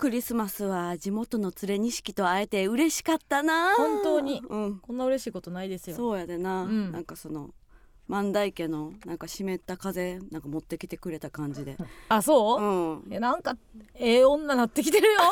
クリスマスは地元の連れ錦と会えて嬉しかったな。本当に？うん。こんな嬉しいことないですよそうやでな、うん。なんかその万代家のなんか湿った風なんか持ってきてくれた感じで。あそう？う、ん。いやなんかええ女なってきてるよ。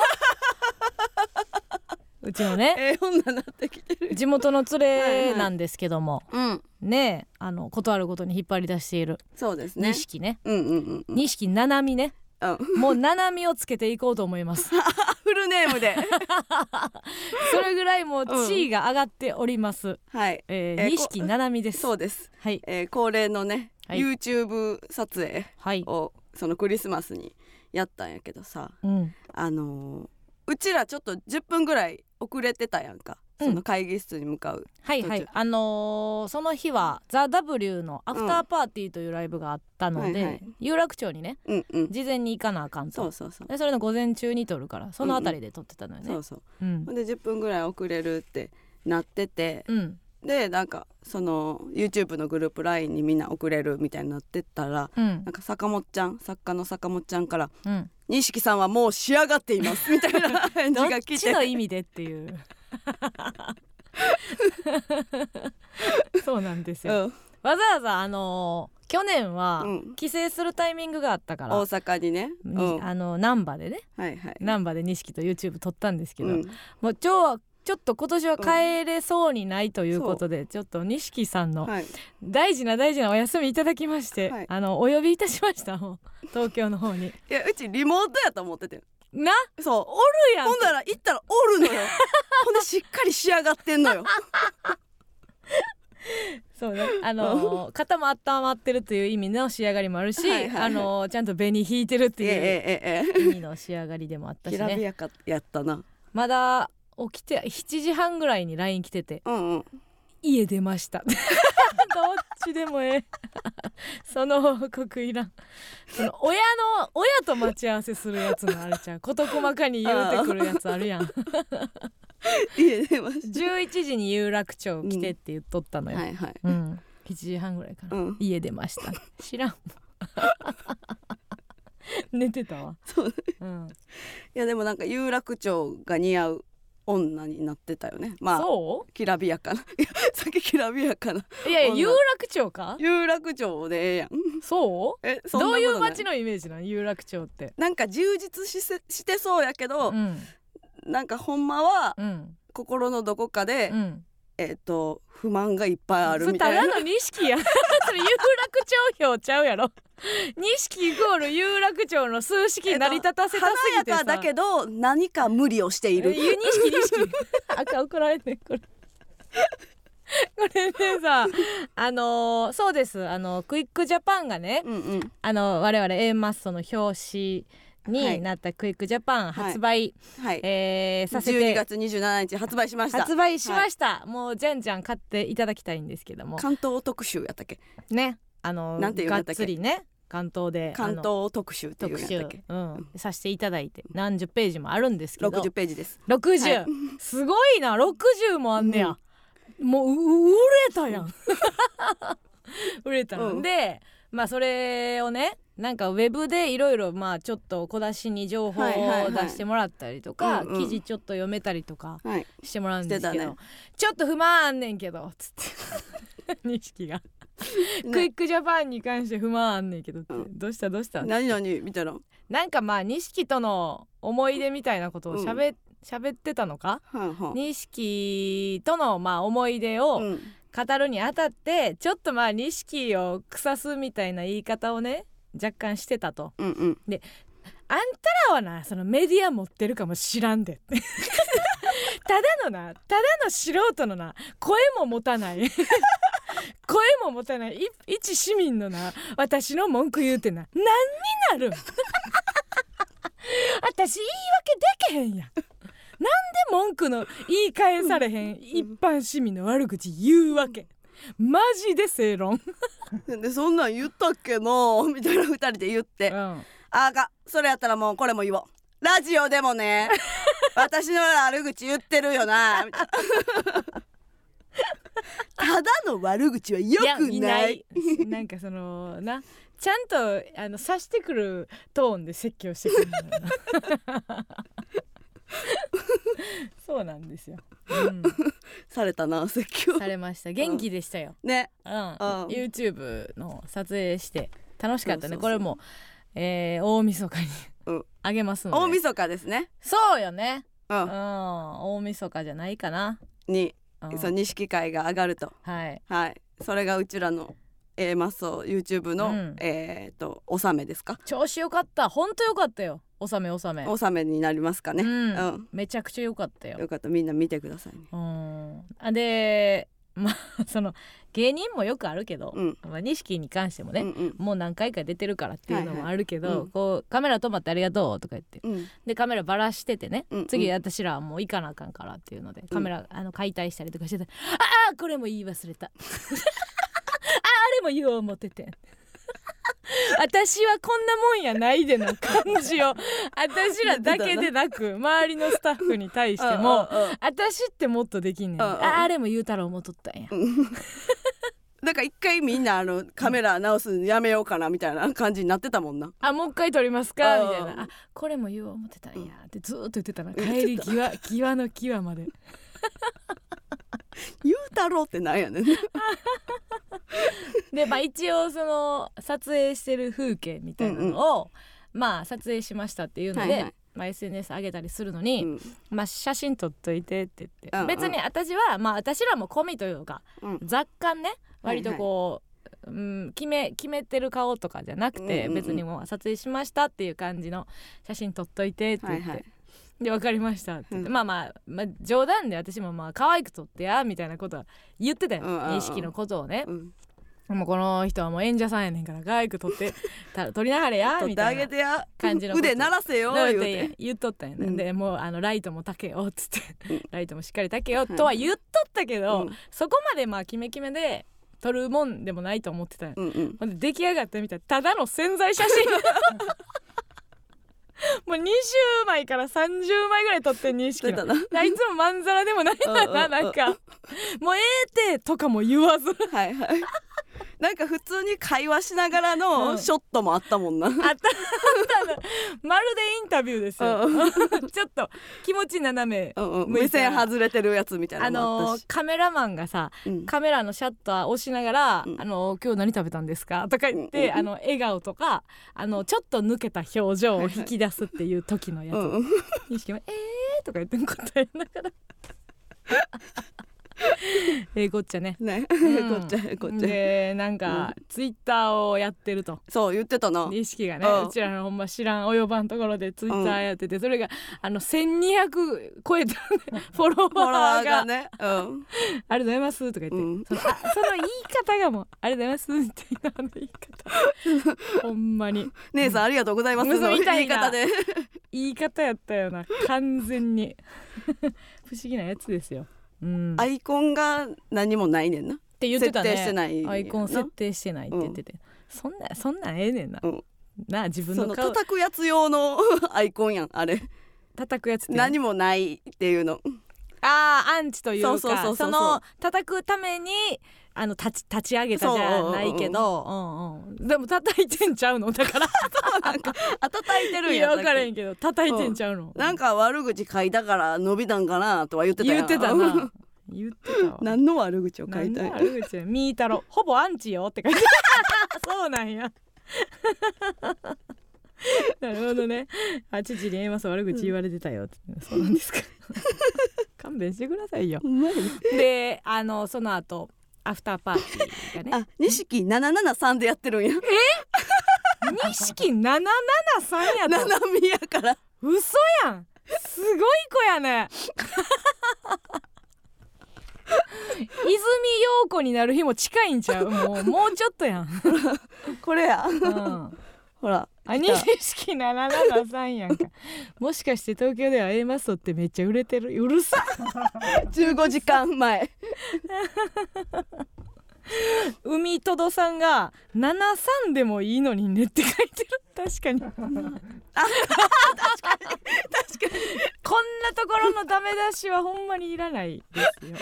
うちのね。ええ女なってきてる地元の連れなんですけども。うん。ねえあの断るごとに引っ張り出しているそうですね。錦ね。うんうんうんうん。錦ななみねうん。もうななみをつけていこうと思います。フルネームで。それぐらいもう地位が上がっております、はい。えー、えーこ錦ななみです。そうです、はい。えー恒例のね、はい。YouTube 撮影はい、をそのクリスマスにやったんやけどさうん、あのーうちらちょっと10分ぐらい遅れてたやんか、うんその会議室に向かうはいはい。あのーその日は「ザ・ w のアフターパーティーというライブがあったので、はいはい。有楽町にねうんうん。事前に行かなあかんと。そうそうそう。でそれの午前中に撮るからそのあたりで撮ってたのよね。そうそう。うん。ほんで10分ぐらい遅れるってなっててうん。でなんかその YouTube のグループ LINE にみんな遅れるみたいになってったらうん。なんか坂本ちゃん作家の坂本ちゃんからうん「錦さんはもう仕上がっています」みたいな返どっ事が来て。ちの意味でっていう そうなんですよ、うん。わざわざあのー去年はうん。帰省するタイミングがあったから、大阪にね、うにん、あの難波でねはいはい。難波で錦と YouTube 撮ったんですけど、うん。もう今日ちょっと今年は帰れそうにないということで、ちょっと錦さんのはい。大事な大事なお休みいただきまして、はい。あのお呼びいたしましたもう。東京の方に。いやうちリモートやと思っててな？そう。おるやん。ほんだら行ったらおるのよ。ほんでしっかり仕上がってんのよ。そうね。あのー肩も温まってるという意味の仕上がりもあるし、はいはいはい。あのーちゃんと紅引いてるっていう意味の仕上がりでもあっえたしね。きらびやかやったな。まだ起きて7時半ぐらいに LINE 来てて。うんうん家出ました。どっちでもええ。その報告いらん。その親の親と待ち合わせするやつのあれちゃう事細かに言うてくるやつあるやん。家出まし11時に有楽町来てって言っとったのよ、たはいはい。うん。7時半ぐらいから、うん。家出ました。知らん。寝てたわ。そう。うん、いやでもなんか有楽町が似合う女になってたよね。まあそきらびやかな。さっききらびやかな。ういやいや女。有楽町か？有楽町でええやん。そう？えどういう街のイメージなん？有楽町って。なんか充実しせしてそうやけど、うん。なんかほんまはうん。心のどこかで、うんえっ、と不満がいっぱいあるみたいな。ただの錦や それ有楽町票ちゃうやろ。錦イコール有楽町の数式成り立たせたすぎてさ、華やかだけど何か無理をしている。ゆ錦錦赤怒られてんこれこれでさあのーそうです。あのクイックジャパンがねうんうん。あの我々 A マッソの表紙はいになったクイックジャパン発売、はい、えーさせ12て月27日発売しました。発売しました、もうじゃんじゃん買っていただきたいんですけども。関東特集やったっけ？ね。あのなんていうんがっだっつりね。関東で関東特集っていうん特集。やっうん、させていただいて。何十ページもあるんですけど。60ページです。60、はい。すごいな。60もあんねや、もうう売れたやん。売れたの、うん。でまあそれをねなんかウェブでいろいろまあちょっと小出しに情報を出してもらったりとか、うんうん。記事ちょっと読めたりとかはいしてもらうんですけど、ね。ちょっと不満あんねんけどつって。錦が、クイックジャパンに関して不満あんねんけどって、うん。どうしたどうした？何何みたいななんかまあ錦との思い出みたいなことをしゃべ、喋ってたのか？はんはん錦とのまあ思い出をうん。語るにあたってちょっとまあ錦を腐すみたいな言い方をね若干してたと。うんうん。あんたらはなそのメディア持ってるかもしらんで。ただのなただの素人のな声も持たない。声も持たない。い一市民のな私の文句言うてな何になるん？私言い訳でけへんやん。なんで文句の言い返されへん一般市民の悪口言うわけ？マジで正論、でそんなん言ったっけな？みたいな二人で言って、うん。ああかそれやったらもうこれも言おう。ラジオでもね。私の悪口言ってるよな。みただの悪口はよくいない。やなんかそのなちゃんとあの察してくるトーンで説教してくる のよなですよ、うん、されたな説教。されました。元気でしたよ、ね。うん、うん。YouTube の撮影して楽しかったね。そうそうそう。これも、えー大晦日にうん。あげますので。大晦日ですね。そうよね。ううん。ん大晦日じゃないかな、にうん。そう錦会が上がると。はい。はい。それがうちらの A マッソ YouTube の、うん。えっ、と納めですか。調子よかった。ほんとよかったよ納め納め。納めになりますかね、ううん。ん、めちゃくちゃよかったよ。よかった。みんな見てくださいね。うん。あで まあその芸人もよくあるけど、うん。まあ、錦に関してもね、うんうん。もう何回か出てるからっていうのもあるけど、はいはい。うん。こうカメラ止まってありがとうとか言ってうん。でカメラばらしててね、うん次私らはもう行かなあかんからっていうのでカメラ、あの解体したりとかしててああこれも言い忘れた。ああれも言おう思ってて私はこんなもんやないでの感じを私らだけでなく周りのスタッフに対しても私ってもっとできんねん、ああれも言うたら思っとったんや、だから一回みんなあのカメラ直すのやめようかなみたいな感じになってたもんな。あもう一回撮りますか？うん。みたいな。あこれも言おう思ってたんやってずーっと言ってたな。帰り際際の際まで 言うたろうってなんやねん。でまあ一応その撮影してる風景みたいなのを、まあ撮影しましたっていうので、はいはい。まあ、SNS 上げたりするのに、うん。まあ、写真撮っといてって言って、うんうん。別に私はまあ私らも込みというかうん。雑感ね割とこう、うん、決め決めてる顔とかじゃなくて、うんうんうん。別にもう撮影しましたっていう感じの写真撮っといてって言って、はいはいで分かりました。ってうん。まあまあ、まあ、冗談で私もまあ可愛く撮ってやみたいなことは言ってたよ。うんうんうん。認識のことをね、うん。もうこの人はもう演者さんやねんから可愛く撮って た撮りながらやみたいなげてや。感じの腕鳴らせよだって。て言っとったんやね、うん。でもうあのライトもたけよっつって、うん。ライトもしっかりたけよとは言っとったけど、うん。そこまでまあキメキメで撮るもんでもないと思ってた。んやうん。うん出来上がってみたらただの潜在写真 もう20枚から30枚ぐらい撮ってん認識の。いつもまんざらでもないなん。なんか。もうええてとかも言わず。はいはい なんか普通に会話しながらうん。のショットもあったもんな、あった。あったの。まるでインタビューですよ、う ちょっと気持ち斜め目線外れてるやつみたいあなのもあのーカメラマンがさうん。カメラのシャッター押しながら「うん。あのー今日何食べたんですか?」とか言って、あの笑顔とかあのちょっと抜けた表情を引き出すっていう時のやつ、うんうん。錦も「えー」とか言って答えながら えー、こっちゃね、ね、うん。こっちゃこっちゃ。でなんか、ツイッターをやってると。そう言ってたな錦がねうん。うちらのほんま知らん及ばんところでツイッターやってて、それがあの1200超えた、ね、フォロワーが。ね、うん、ありがとうございますとか言って、うん。そのあその言い方がもうありがとうございますっていの言い方。ほんまに。姉さんありがとうございます。うん。の言い方で。言い方やったよな。完全に。不思議なやつですよ。うん、っアイコンが何もないねんな。て言ってたね。設定してないアイコン設定してないって言ってて、そんなそんなんええねんな、うんなあ自分そのの顔叩くやつ用の アイコンやんあれ。叩くやつ何？もないっていうの。ああアンチというかその叩くためにあの立ち立ち上げたじゃないけど。うんうんでも叩いてんちゃうの？だから。あ叩いてるんいやや分からへんけど。叩いてんちゃうの、なんか悪口書いたから伸びたんかなとは言ってた言ってたな。言ってたわ。何の悪口を書いたんや？悪口？やみーたろほぼアンチよって書いて そうなんや。なるほどね。あ父に A マス悪口言われてたよって、そうなんですか。勘弁してくださいよ。であのその後アフターパーティーがね。あ錦773でやってるんや。錦773やと？七海やから。嘘やん。すごい子やね。泉陽子になる日も近いんちゃう？もうもうちょっとやん、これや。うん、ほらあ錦773やんか。もしかして東京では A マストってめっちゃ売れてる？うるさ。15時間前。海とどさんが73でもいいのにねって書いてる。確かに確かに。こんなところのダメ出しはほんまにいらないですよ。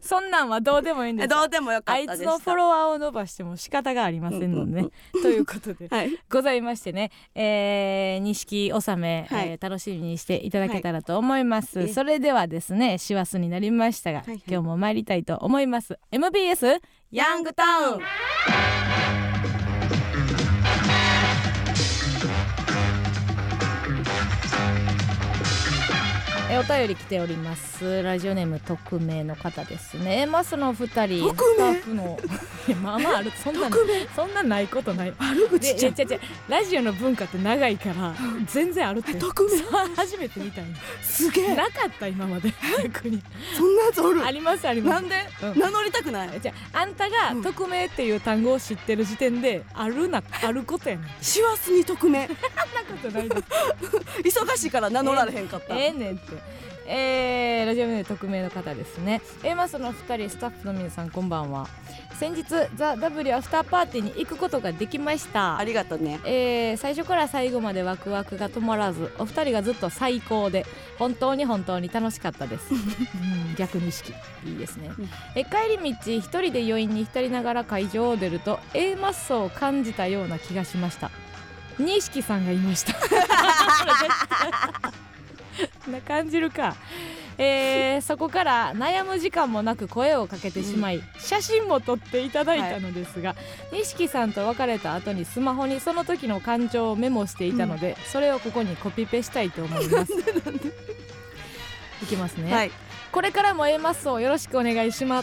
そんなんはどうでもいいんです。えどうでもよかあいつのフォロワーを伸ばしても仕方がありませんので。ね、うんということで。はい。ございましてね、えー、錦納め、はい。えー楽しみにしていただけたらと思います、はいそれではですね師走になりましたが、はいはい。今日も参りたいと思います。MBS ヤングタウンえお便り来ております。ラジオネーム匿名の方ですね。マスの二人。匿スタ名ッフのいやまあまああるそんなそんなないことない。悪で口ちゃん。いや違う違うラジオの文化って長いから全然あるって。初めて見たんよすげえ。なかった今まで。逆に。そんなやつおる？ありますあります。なんで？うん。名乗りたくない？じゃああんたがうん。匿名っていう単語を知ってる時点であるなあることやねん。師走に匿名。なことないです。忙しいから名乗られへんかった。ええねんってえー、ラジオネーム匿名の方ですね。A マスの2人スタッフの皆さんこんばんは。先日ザ・ W アフターパーティーに行くことができました。ありがとうね。えー最初から最後までワクワクが止まらずお二人がずっと最高で本当に本当に楽しかったです、うん、逆に意識。いいですね、うん。え帰り道一人で余韻に浸りながら会場を出ると A マッソを感じたような気がしました。錦さんがいました な感じるか。えーそこから悩む時間もなく声をかけてしまい、写真も撮っていただいたのですが、錦さんと別れた後にスマホにその時の感情をメモしていたので、それをここにコピペしたいと思います。いきますね、はい。これからも A マッソをよろしくお願いしま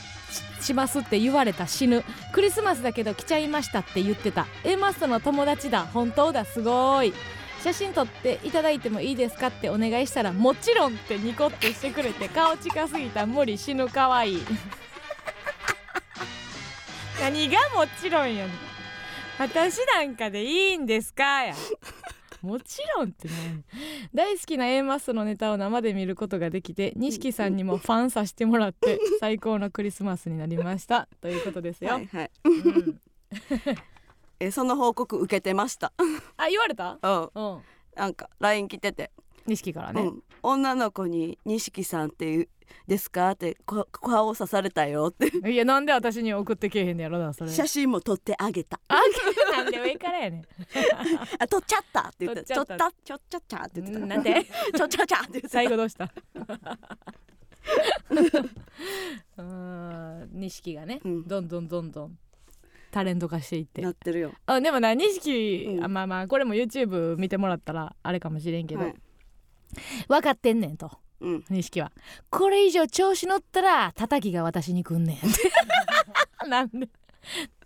しますって言われた死ぬ。クリスマスだけど来ちゃいましたって言ってた。A マッソの友達だ。本当だ。すごい写真撮っていただいてもいいですかってお願いしたらもちろんってニコってしてくれて顔近すぎた無理死ぬかわい。い 何がもちろんやねん。私なんかでいいんですかや。もちろんってね大好きな A マスのネタを生で見ることができて錦さんにもファンさせてもらって最高のクリスマスになりました。ということですよ、はいはい。うんえその報告受けてました。あ言われた？うん。うん。なんか LINE 来てて。錦からね、うん、女の子に「錦さんっていうですか?」ってこ顔を刺されたよって。いやなんで私に送ってけえへんのやろなそれ。写真も撮ってあげた。あ なんで上からやねん。あ撮っちゃったって言って撮っちゃった。ちょっちゃっちゃって言ってた。なんで？ちょっちゃっちゃって言ってた。最後どうした？うーん錦がね、うん。どんどんどんどんタレント化していって。なってるよ。あでもな錦、うん。あまあまあこれも YouTube 見てもらったらあれかもしれんけど、はい。分かってんねんと。うん。錦は。これ以上調子乗ったら叩きが私に来んねん。っ てなんで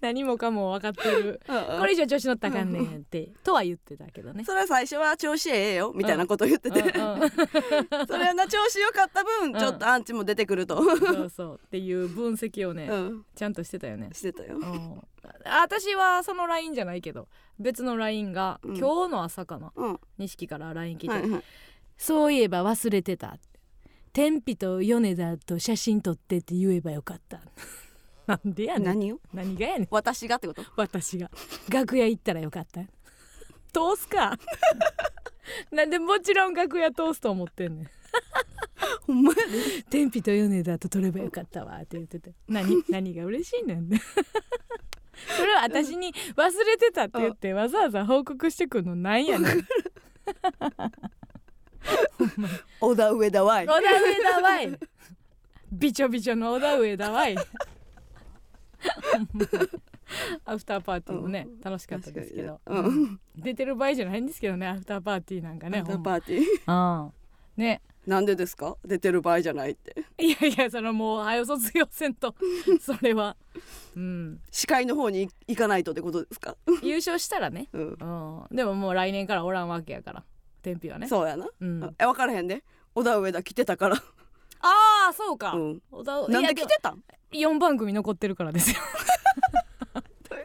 何もかも分かってる。これ以上調子乗ったらあかんねんってとは言ってたけどね。それは最初は調子ええよみたいなこと言ってて、うんうん。それはな調子良かった分ん。ちょっとアンチも出てくると、そうそう。っていう分析をね、うん、ちゃんとしてたよね。してたよ。うん。あ私はその LINE じゃないけど別の LINE が、うん。今日の朝かな？うん。錦から LINE 来て、はいはい。そういえば忘れてた。天日と米田と写真撮ってって言えばよかった。なんでやねん。何を？何がやねん。私がってこと？私が。楽屋行ったらよかった。通すか。なんでもちろん楽屋通すと思ってんねん。ほんまやね。天日と米田と撮ればよかったわって言ってて。何？何が嬉しいねん それは私に忘れてたって言ってわざわざ報告してくんのなんやねん。小田上田ワイ小田上田わい。びちょびちょの小田上田わい。アフターパーティーもね、楽しかったですけど、うん。出てる場合じゃないんですけどねアフターパーティーなんかねアフターパーティー。うん。ね。なんでですか？出てる場合じゃないって。いやいやそのもう早卒業せんと。それはうん。司会の方に行かないとってことですか？優勝したらね、うん。うん、でももう来年からおらんわけやから。天日はね。そうやな、うん、あえ分からへんで。小田上田来てたから。あーそうか、うん。小田なんで来てたん？4番組残ってるからですよ。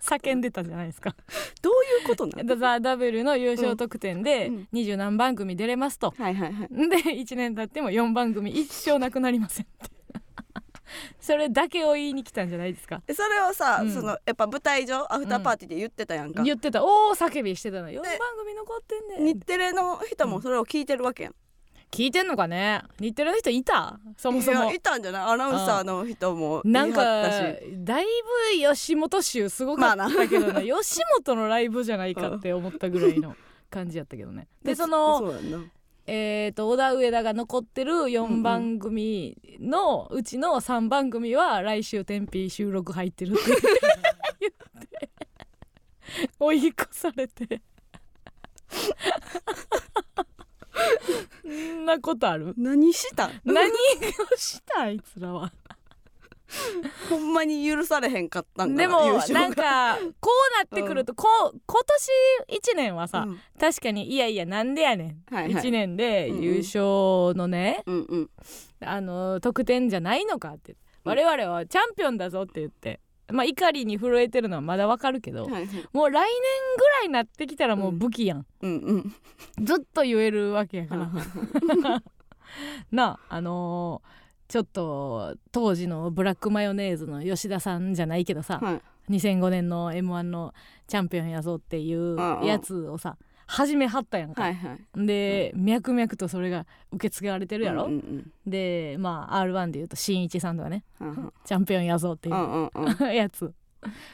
叫んでたじゃないですか。どういうことなのザ・ダブルの優勝特典でうん。二十何番組出れますと、はいはいはい。で1年経っても4番組一生なくなりませんって それだけを言いに来たんじゃないですか？えそれをさ、うん。そのやっぱ舞台上アフターパーティーで言ってたやんか、言ってた大叫びしてたの4番組残ってんねん日テレの人もそれを聞いてるわけやん、聞いてんのかね？日テレの人いた？そもそも。いやいたんじゃない？アナウンサーの人もなんかし。だいぶ吉本集すごかったけどな、吉本のライブじゃないかって思ったぐらいの感じやったけどね。でそのそうやんなえー、と小田上田が残ってる4番組のうちの3番組は来週天日収録入ってるって言って追い越されて。そんなことある？何した何をしたあいつらは ほんまに許されへんかったんかでもなんかこうなってくると、こう今年1年はさ、うん。確かにいやいやなんでやねん、はいはい。1年でうんうん。優勝のね、うんうん。あの得点じゃないのかって。我々はチャンピオンだぞって言って。まあ怒りに震えてるのはまだわかるけど、はいはい。もう来年ぐらいになってきたらもう武器やん、うんうん。ずっと言えるわけやから、なああのーちょっと当時のブラックマヨネーズの吉田さんじゃないけどさ、はい。2005年の m 1のチャンピオンやぞっていううんうんやつをさ始めはったやんか、はいはい。で、脈々とそれが受け継がれてるやろ、うんうんでまあ r 1でいうと新一さんとかね。うんうん。チャンピオンやぞっていううんうんうん。やつ。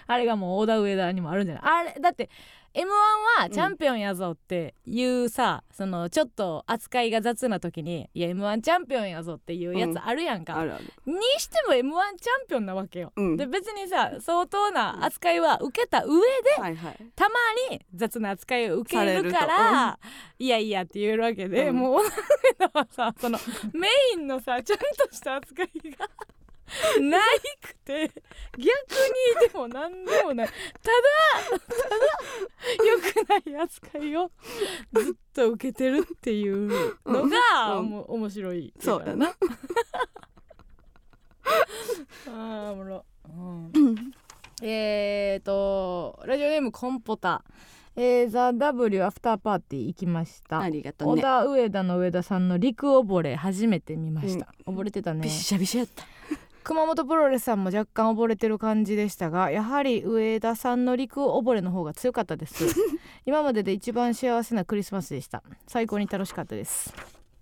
あれがもう小田上田にもあるんじゃない？あれだって m 1はチャンピオンやぞっていうさ、そのちょっと扱いが雑な時にいや m 1チャンピオンやぞっていうやつあるやんか、あるある。にしても m 1チャンピオンなわけよ、うん。で別にさ相当な扱いは受けた上ではいはい。たまに雑な扱いを受けるから、いやいやって言えるわけで、うん。もう小田上田はさそのメインのさちゃんとした扱いがないくて逆にでも何でもない。ただただ良くない扱いをずっと受けてるっていうのが、面白いそうやな。あーおもろ、うん、えーとラジオネームコンポタ。えー、ザ・ W アフターパーティー行きました、ありがとうね。小田上田の上田さんの陸溺れ初めて見ました、溺れてたね。びっしゃびしゃやった熊本プロレスさんも若干溺れてる感じでしたがやはり上田さんの陸溺れの方が強かったです。今までで一番幸せなクリスマスでした。最高に楽しかったです。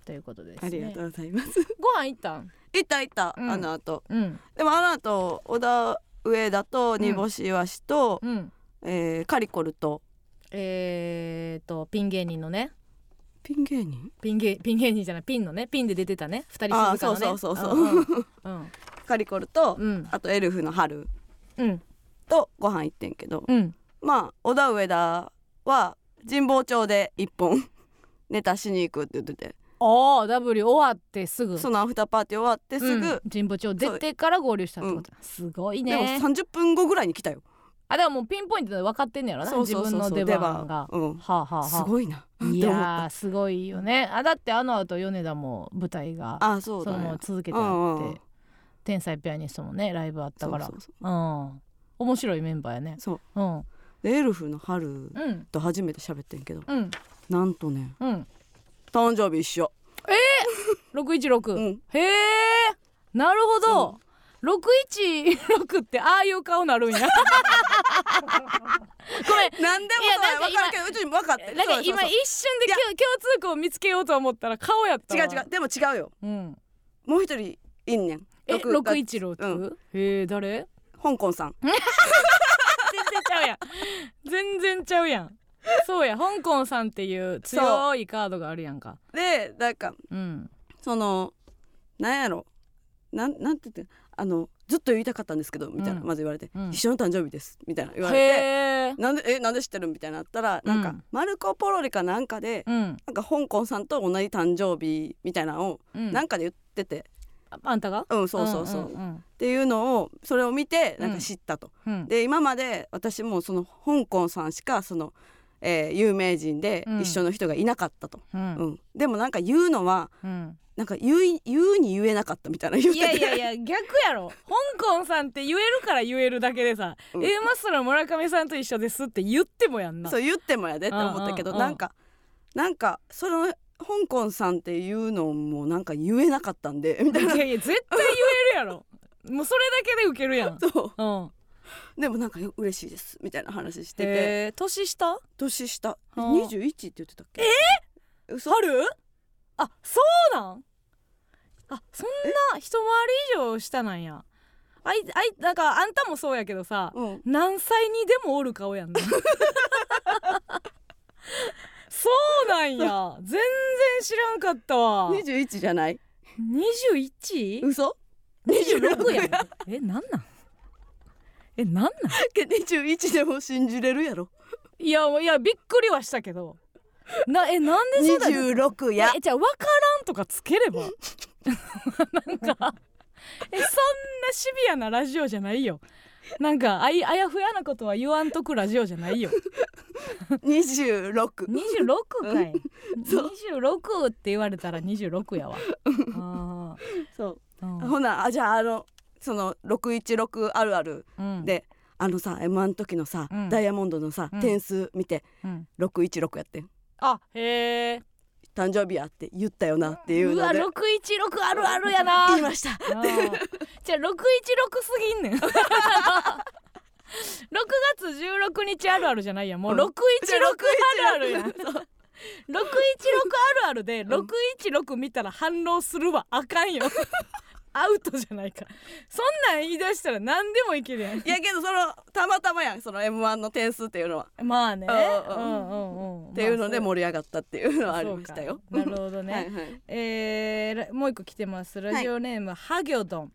ということです、ね、ありがとうございます。ご飯行ったん？いったいった。うん。あの後。うん。でもあの後小田上田と煮干しイワシとうん。えーカリコルと。えーとピン芸人のね。ピン芸人？ピン芸ピン芸人じゃない。ピンのね。ピンで出てたね。二人静かのね。そうそうそうそうん。うんカリコルとうん。あとエルフの春うん。とご飯行ってんけどうん。まあ小田上田は神保町で一本 ネタしに行くって言ってて。ああ W 終わってすぐ。そのアフターパーティー終わってすぐ、うん。神保町出てから合流したってこと。だすごいでもね30分後ぐらいに来たよ。あでももうピンポイントで分かってんねやろな自分の出番が。うんはあはあはあ。すごいな。いやーすごいよね。あだってあの後米田も舞台があそうその続けてあって、うんうん天才ピアニストもねライブあったから。そうん。面白いメンバーやね。そう。うん。でエルフの春うん。と初めて喋ってんけどうん。なんとねうん。誕生日一緒。616、うん。へえなるほど、616ってああいう顔なるんや。ごめん。なんでもそう分かるけどうち分かって今一瞬で共共通項を見つけようと思ったら顔やったわ。違う違う。でも違うよ。うん、もう一人いんねんえ六が616、う？へえ誰？香港さん。全然ちゃうやん。全然ちゃうやん。そうや香港さんっていう強いカードがあるやんか。でなんかうん。そのなんやろ。なんなんて言ってあのずっと言いたかったんですけどみたいな、うん。まず言われて、うん。一緒の誕生日ですみたいな言われて。なんでえなんで知ってるみたいななったらなんか、うん。マルコ・ポロリかなんかで、うん。なんか香港さんと同じ誕生日みたいなのをうん。なんかで言ってて、ああんたが？うん、そうそうそう、っんんていうのをそれを見てなんか知ったと。うん。で今まで私もその香港さんしかその、えー有名人でうん。一緒の人がいなかったと、ううん。んでもなんか言うのはうん。なんか言う言うに言えなかったみたいな言ってていやいやいや逆やろ。香港さんって言えるから言えるだけでさ、うん。A マストの村上さんと一緒ですって言ってもやんな。そう言ってもやでって思ったけど、ううん。なんかなんかその香港さんっていうのもなんか言えなかったんでみたいな。いやいや絶対言えるやろ。もうそれだけでウケるやん。そう。うん。でもなんか嬉しいですみたいな話してて。年下？年下。うん。21って言ってたっけ？え嘘。春？ああそうなん？あそんな一回り以上下なんや。あいあいなんかあんたもそうやけどさうん。何歳にでもおる顔やんな そうなんや。全然知らんかったわ。21じゃない？21?26 嘘？やん。えなんなん？えなんなん？21でも信じれるやろ。いやいやびっくりはしたけど。なえなんでそうだ26や。えじゃあ分からんとかつければ。なんかえそんなシビアなラジオじゃないよ。なんかあいあやふやなことは言わんとくラジオじゃないよ26 26かい。そう。26って言われたら26やわ。あそう。ほなあじゃああのその616あるある。うん。であのさ M1 の時のさ、うん。ダイヤモンドのさ、うん。点数見てうん。616やってん。あへえ誕生日やって言ったよなっていううわので616あるあるやな。言いました。じゃあ616すぎんねん。6 月16日あるあるじゃないや。んもううん。616あるあるやん。616ある。あるでん。616見たら反応するはあかんよ。アウトじゃないかそんなん言い出したら何でもいけるやん。いやけどそのたまたまやんその M1 の点数っていうのは。まあね。うんううん。んうんうんっていうのでまあ盛り上がったっていうのはありましたよ。なるほどね、はいはい。えーらもう一個来てます。ラジオネーム、ハギョドン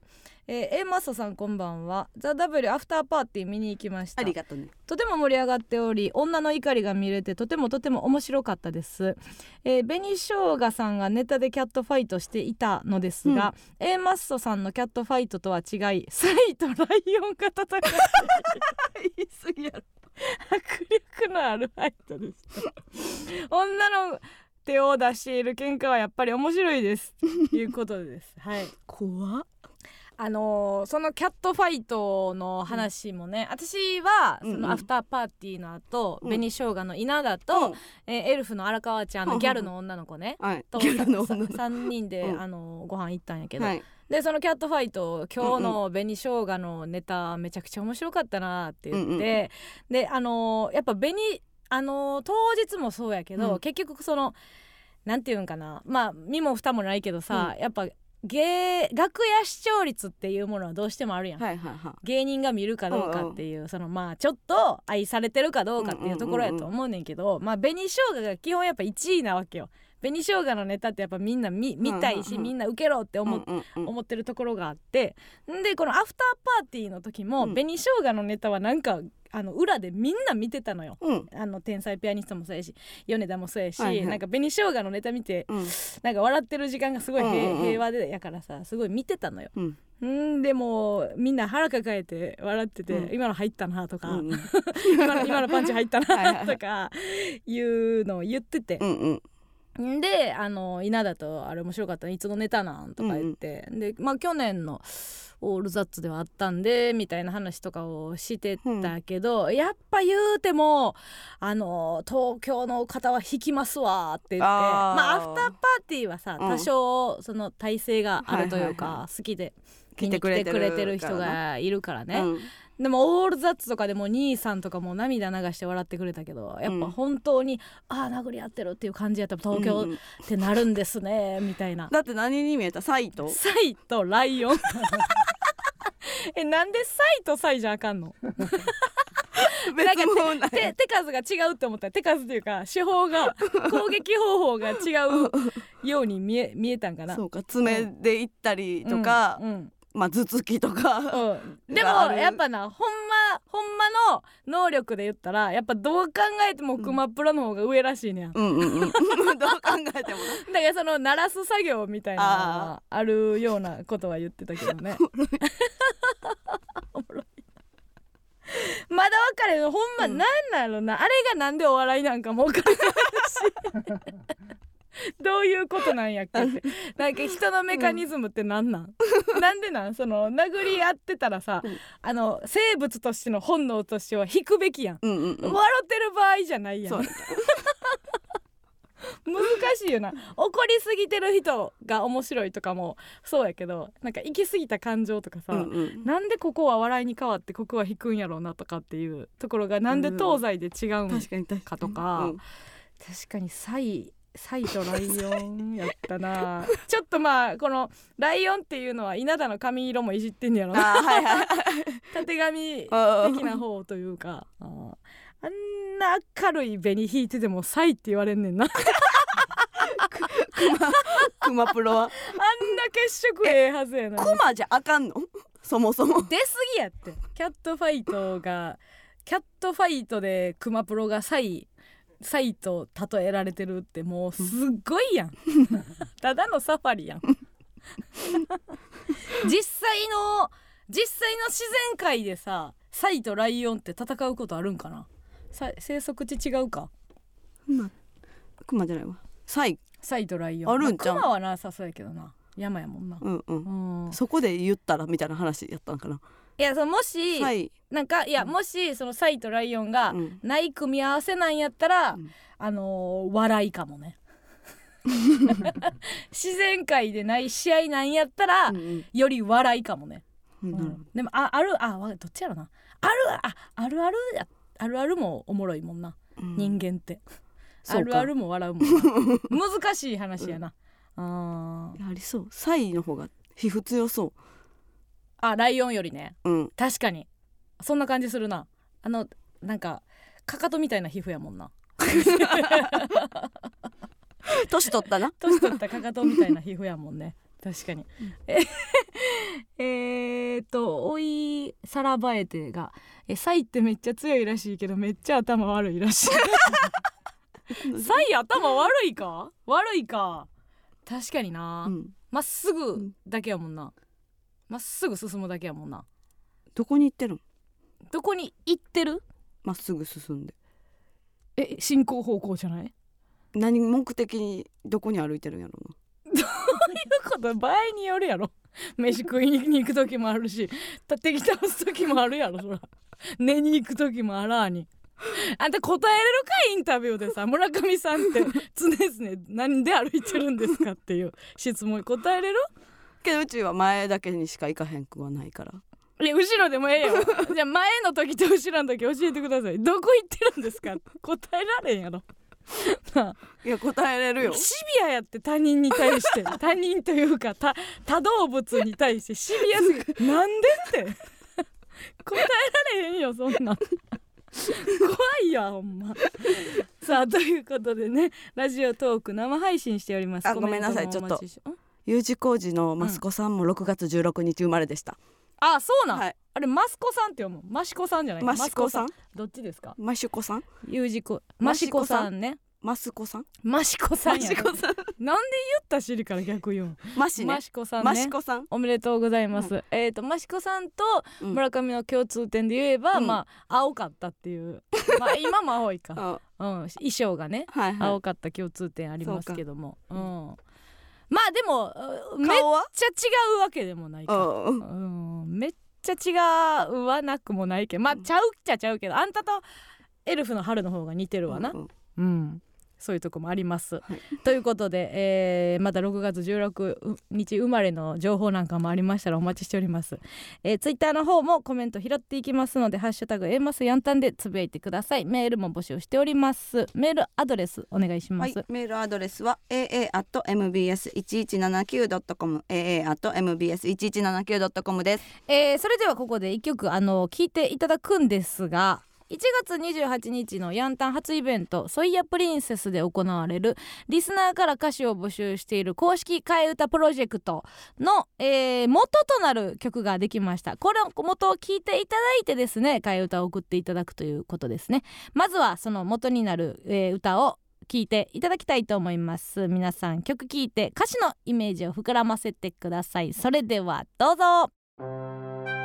えー、A マッソさんこんばんは。ザ・ W アフターパーティー見に行きました。ありがとうね。とても盛り上がっており女の怒りが見れてとてもとても面白かったです、えー、紅生姜さんがネタでキャットファイトしていたのですが、A マッソさんのキャットファイトとは違いサイとライオンが戦う言い過ぎやろ。迫力のあるファイトです女の手を出している喧嘩はやっぱり面白いです。ということです。はい。怖っ。あのーそのキャットファイトの話もね、私はそうんうん。のアフターパーティーの後、うん。紅生姜の稲田と、えーエルフの荒川ちゃんのギャルの女の子ね、はい。とギャルのさ女の子。3人で、うん。あのーご飯行ったんやけど、はい。でそのキャットファイト今日の紅生姜のネタめちゃくちゃ面白かったなって言って、うんうんであのーやっぱ紅あのー当日もそうやけど、うん。結局そのなんていうんかな。まあ身も蓋もないけどさ、やっぱ芸楽屋視聴率っていうものはどうしてもあるやん。はいはいは芸人が見るかどうかっていう、そのまあちょっと愛されてるかどうかっていうところやと思うねんけど、まあ紅生姜が基本やっぱ1位なわけよ。紅生姜のネタってやっぱみんな見見たいし、うんうん。うんみんな受けろってい。思っうんうんうん。思ってるところがあって。んでこのアフターパーティーの時も、うん。紅生姜のネタはなんかあの裏でみんな見てたのよ。うん。あの天才ピアニストもそうやし米田もそうやし、はいはい。なんか紅生姜のネタ見てうん。なんか笑ってる時間がすごい平,、うんうんうん。平和でやからさすごい見てたのよ。うん。んでもうみんな腹抱えて笑ってて、うん。今の入ったなとか、うんうん。今の今のパンチ入ったないとかいうのを言ってて。う、んうんんであの稲田とあれ面白かったねいつのネタなんとか言って、でまあ去年のオールザッツではあったんでみたいな話とかをしてたけど、やっぱ言うてもあの東京の方は引きますわって言ってまあアフターパーティーはさうん。多少その体制があるというか、好きで見に来てくれてるくれてる人がいるからね。うんでもオールザッツとかでも兄さんとかも涙流して笑ってくれたけどやっぱうん。本当に、ああ殴り合ってるっていう感じやったら東京うんうんってなるんですねみたいな。だって何に見えた？サイとサイとライオン。えなんでサイとサイじゃあかんの？別もない手手数が違うって思った。ら手数っていうか手法が攻撃方法が違うように見え見えたんかな。そうか爪で行ったりとか、うんうんまあ頭突きとか、うん、でもやっぱなほんまほんまの能力で言ったらやっぱどう考えてもクマプロの方が上らしいねや、ん、うんうんうん。どう考えてもな。だからその鳴らす作業みたいなのがあるようなことは言ってたけどね。おもろい。まだ分かれんほんま、うん。なんなんやろな。あれがなんでお笑いなんかも分かんないし どういうことなんやっけって。なんか人のメカニズムってなん？なん、なんでなん？その殴り合ってたらさ、うん。あの生物としての本能としては引くべきやん、うんうんうん。笑ってる場合じゃないやん。難しいよな。怒りすぎてる人が面白いとかもそうやけどなんか行き過ぎた感情とかさ、うんうん。なんでここは笑いに変わってここは引くんやろうなとかっていうところがなんで東西で違うん確かとかうん。確かにサイサイとライオンやったな。ちょっとまあこのライオンっていうのは稲田の髪色もいじってんねやろな。はいはい。たてがみ的はいな方というか。あんな明るい紅引いててもサイって言われんねんな。あんクマプロは？な血色ええはずやのに。クマじゃあかんの？そもそも。出過ぎやって。キャットファイトがキャットファイトでクマプロがサイサイと例えられてるってもうすっごいやん。ただのサファリやん。実際の実際の自然界でさサイとライオンって戦うことあるんかな？さ生息地違うか？クマクマじゃないわ。サイ。サイとライオン。あるんちゃう？まあクマはなさそうやけどな。山やもんな、うんうん。うん、そこで言ったらみたいな話やったんかないやそのもし、サイなんかいやもしそのサイとライオンがうん。ない組み合わせなんやったら、うん。あのー笑いかもね。自然界でない試合なんやったら、うんより笑いかもね、でもああるあわどっちやろな。あるああるあるやあるあるもおもろいもんな、人間って。あるあるも笑うもんな。難しい話やな、あー。ありそう。サイの方が皮膚強そあライオンよりね。ううん。確かに。そんな感じするな。あのなんかかかとみたいな皮膚やもんな。年取ったな。年取ったかかとみたいな皮膚やもんね。確かに、え えーっとおいさらばえてが「えサイってめっちゃ強いらしいけどめっちゃ頭悪いらしい」サイ頭悪いか？悪いか。確かにな。うん。ま、っすぐだけやもんなまっすぐ進むだけやもんな。どこに行ってるのどこに行ってる？まっすぐ進んで。え進行方向じゃない？何目的にどこに歩いてるんやろいうこと？場合によるやろ。飯食いに行く時もあるし敵倒す時もあるやろそら。寝に行く時もあらーに。あんた答えれるかインタビューでさ村上さんって。常々何で歩いてるんですかっていう質問に答えれる？なけどうちは前だけにしか行かへんくはないから。いや後ろでもええよ。じゃあ前の時と後ろの時教えてください。どこ行ってるんですか？答えられんやろ。いや答えれるよ。シビアやって他人に対して。他人というか他他動物に対して。シビアすぎる。なんでって。答えられへんよそんな。ん怖いやほんま。さあということでねラジオトーク生配信しております。あごめんなさい。ちしん U 字工事の息子さんも6月16日生まれでした、あそうなん、はい。あれマスコさんって読む？マシコさんじゃない？マシコさん。どっちですか？マシュコさん。有事コマシコさんね。マスコさん。マシコさんや、ね、マシコさん。なんで言った尻から逆言うん？マシね。マシコさんマねシコさん、おめでとうございます。えっ、とマシコさんとうん。村上の共通点で言えば、うん。まあ青かったっていう、まあ今も青いか、あ。うん、衣装がね、はいはい。青かった共通点ありますけども、うん、まあでもうめっちゃ違うわけでもないか、うんうん、めっちゃ違うはなくもないけど、まあちゃうっちゃちゃうけど、あんたとエルフの春の方が似てるわな。うん。うん、そういうとこもあります。はいということで、えーまた6月16日生まれの情報なんかもありましたらお待ちしております。えー、ツイッターの方もコメント拾っていきますので「ハッシュタグ #A マスヤンタン」でつぶやいてください。メールも募集しております。メールアドレスお願いします。はい、メールアドレスは aa.mbs1179.com aa.mbs1179.com ですえーそれではここで一曲あの聞いていただくんですが1月28日のヤンタン初イベント「ソイヤプリンセス」で行われるリスナーから歌詞を募集している公式替え歌プロジェクトの、えー元となる曲ができました。これを元を聞いていただいてですね替え歌を送っていただくということですね。まずはその元になる、えー歌を聞いていただきたいと思います。皆さん曲聞いて歌詞のイメージを膨らませてください。それではどうぞ「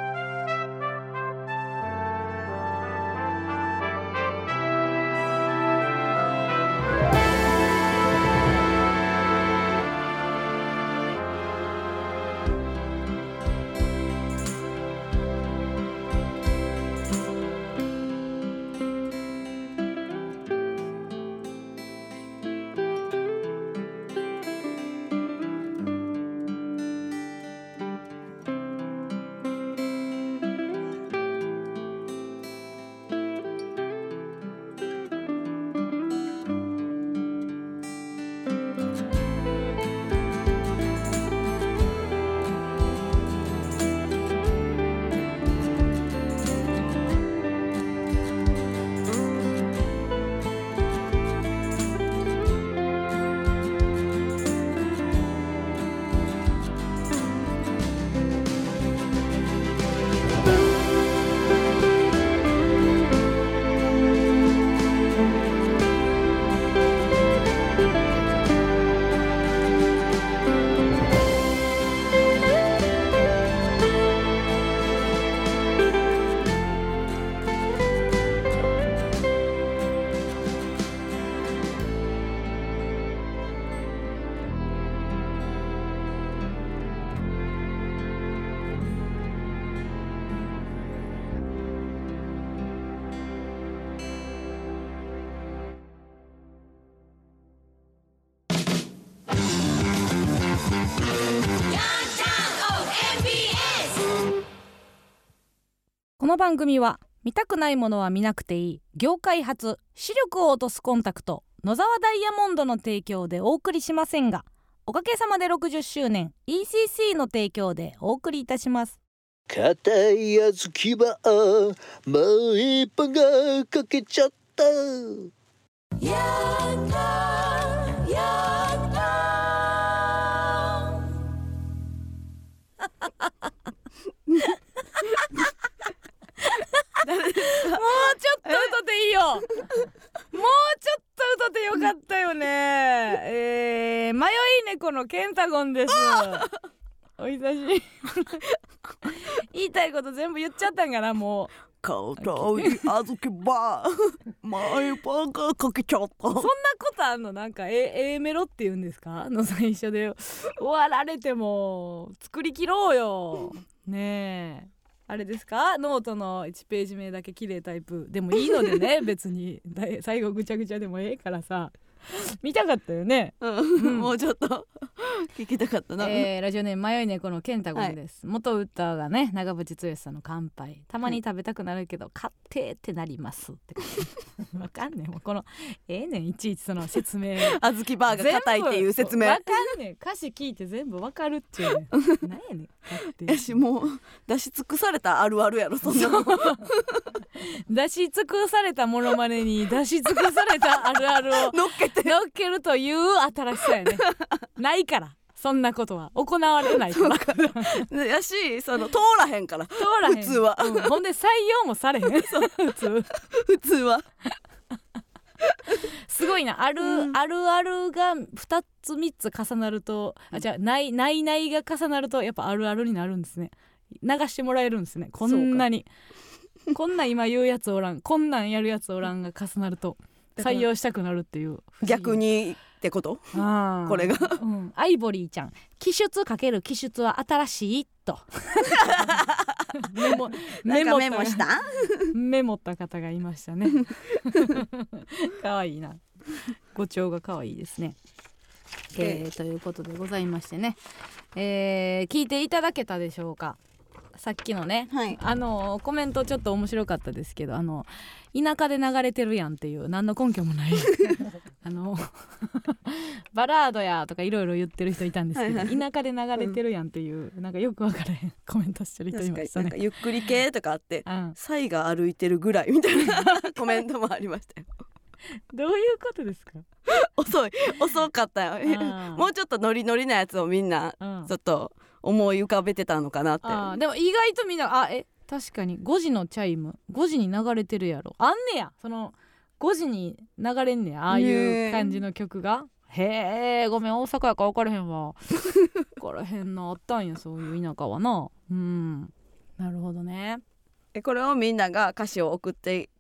の番組は見たくないものは見なくていい業界初視力を落とすコンタクト野沢ダイヤモンドの提供でお送りしませんがおかげさまで60周年 ECC の提供でお送りいたします。硬い小豆はもう一歩がかけちゃった もうちょっと歌っていいよ。もうちょっと歌ってよかったよね。えー、迷い猫のケンタゴンです。お久しぶり。言いたいこと全部言っちゃったんかなもう。硬い小豆は前パンがかけちゃった。そんなことあんの？なんか A, A メロって言うんですか？の最初で終わられても作り切ろうよ。ねえあれですか？ノートの1ページ目だけ綺麗タイプ。でもいいのでね 別に。最後ぐちゃぐちゃでもええからさ 見たかったよね、うん、もうちょっと。聞きたかったな、えーラジオネーム迷い猫のケンタゴンです、元歌がね長渕剛さんの乾杯。たまに食べたくなるけど買ってってなります。って わかんねえ。もうこのええねんいちいちその説明。小豆バーが硬いっていう説明。わかんねえ。歌詞聞いて全部わかるっていうね なんやねん買って。やしもう出し尽くされたあるあるやろそんなの。出し尽くされたモノマネに出し尽くされたあるあるを。乗っけて。乗っけるという新しさやね。ないから。そんなことは。行われないから。やしその通らへんから。通らへん。普通は。うん。ほんで採用もされへん。普通。普通は。すごいな。ある、うん。あるあるが2つ3つ重なるとあじゃあないないないが重なるとやっぱあるあるになるんですね。流してもらえるんですね。こんなに。こんなん今言うやつおらん。こんなんやるやつおらんが重なると採用したくなるっていう。逆にってこと？あー。これが？うん、アイボリーちゃん。気出かける気出は新しいと。メモメモメモした。メモった方がいましたね。可愛いな。語調が可愛いですね、えーということでございましてね、えー聞いていただけたでしょうか？さっきのねはい。あのコメントちょっと面白かったですけどあの田舎で流れてるやんっていう何の根拠もない。あの バラードやとかいろいろ言ってる人いたんですけど、はいはい。田舎で流れてるやんっていう、なんかよくわからへん コメントしてる人い確ましたね。かになんか。ゆっくり系とかあってうん、サイが歩いてるぐらいみたいなコメントもありましたよ。どういうことですか、遅い。遅かったよ。もうちょっとノリノリなやつをみんなうん。ちょっと思い浮かべてたのかなって。でも意外とみんなあえ確かに5時のチャイム。5時に流れてるやろ。あんねや。その5時に流れんねや。ああいう感じの曲が、へえごめん大阪やから分からへんわ。分からへんなあったんやそういう田舎はな。うん。なるほどね。えこれをみんなが歌詞を送って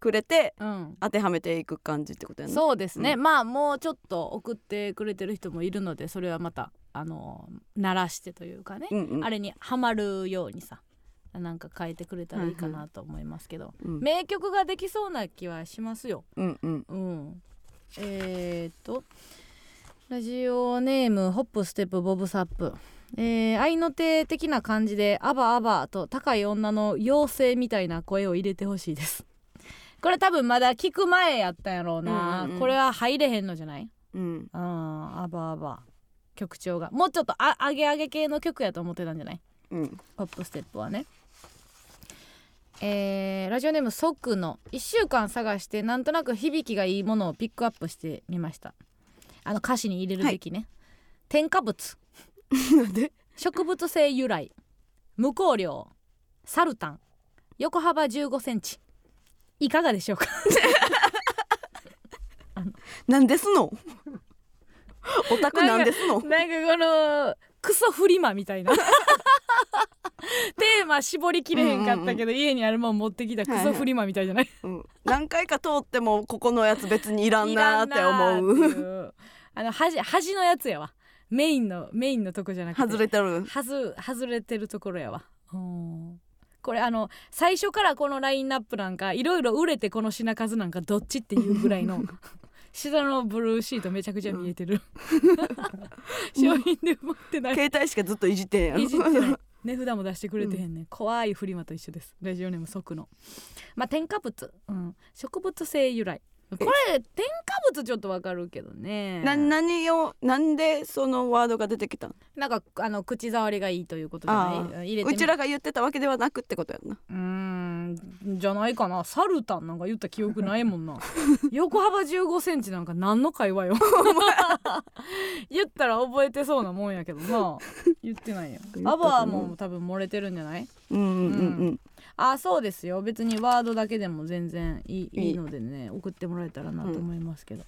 くれてうん。当てはめていく感じってことやね。そうですね、うまあもうちょっと送ってくれてる人もいるのでそれはまたあの鳴らしてというかね、うんうん。あれにはまるようにさなんか変えてくれたらいいかなと思いますけど、うん。名曲ができそうな気はしますよ。うんうん。うん、えー、っとラジオネームホップステップボブサップ、えー、愛の手的な感じで「アバアバ」と高い女の妖精みたいな声を入れてほしいです。これ多分まだ聞く前やったんやろうな、うんうんうん。これは入れへんのじゃない？うん。うんアバアバ曲調が。もうちょっとあ上げ上げ系の曲やと思ってたんじゃない？うん。ホップステップはね。えーラジオネームソックの。1週間探してなんとなく響きがいいものをピックアップしてみました。あの歌詞に入れるべきね、添加物。植物性由来。無香料。サルタン。横幅1 5センチ。いかがでしょうか？なんですの？オタクなんですの？なんかこのクソフリマみたいな。テーマ絞りきれへんかったけど、家にあるもん持ってきたクソフリマみたいじゃない、うん、何回か通ってもここのやつ別にいらんいなーって思う。あの端端のやつやわ。メインのメインのとこじゃなくて。外れてる？はず外れてるところやわ。うん。これあの最初からこのラインナップなんかいろいろ売れてこの品数なんかどっちっていうぐらいの 下のブルーシートめちゃくちゃ見えてる。商品で持ってない。携帯しかずっといじってんやろ。いじってない。値札も出してくれてへんねん、怖いフリマと一緒です。ラジオネーム即のまあ添加物、うん、植物性由来これ添加物ちょっとわかるけどね。な何をなんでそのワードが出てきたの？なんかあの口触りがいいということじゃあない？入れてみ。うちらが言ってたわけではなくってことやんな。うーんじゃないかな。サルタンなんか言った記憶ないもんな。横幅1 5センチなんか何の会話よ。言ったら覚えてそうなもんやけどな。言ってないよ。言ったかなアバはもう多分漏れてるんじゃない？うんうん。うんあそうですよ。別にワードだけでも全然いいいいのでね送ってもらえたらなと思いますけど、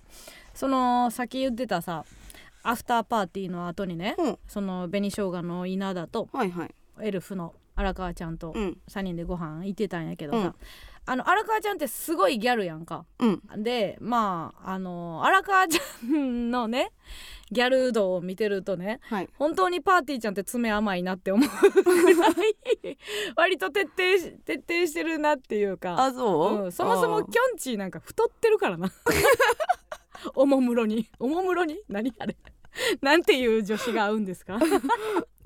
そのさっき言ってたさアフターパーティーの後にね、うん。その紅生姜の稲田とはいはい。エルフの荒川ちゃんとうん。3人でご飯行ってたんやけどさ、うんあの荒川ちゃんってすごいギャルやんか。うん。でまああの荒川ちゃんのねギャル度を見てるとねはい。本当にパーティーちゃんって爪甘いなって思う。ぐらい割と徹底し徹底してるなっていうか。あそう、うん、そもそもキョンチーなんか太ってるからな。おもむろに。おもむろに？何あれ？なんていう女子が合うんですか？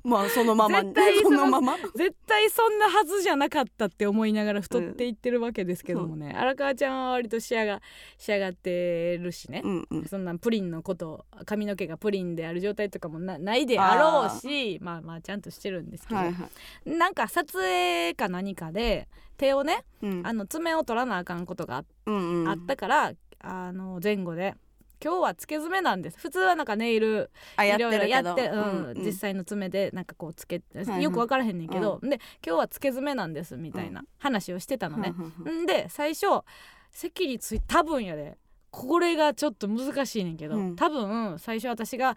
まあそのまま絶対そのまま。絶対そんなはずじゃなかったって思いながら太っていってるわけですけどもね、荒川ちゃんは割と仕上が仕上がってるしね、うんうん。そんなプリンのこと髪の毛がプリンである状態とかもなないであろうしまあまあちゃんとしてるんですけど、はいはい。なんか撮影か何かで手をねうん。あの爪を取らなあかんことがあ,、うんうん。あったからあの前後で今日はつけ爪なんです。普通はなんかネイルいろいろやって、実際の爪でなんかこうつけて、はいよく分からへんねんけど、で今日はつけ爪なんですみたいな話をしてたのね。んで最初席につい多分やでこれがちょっと難しいねんけど、うん。多分最初私が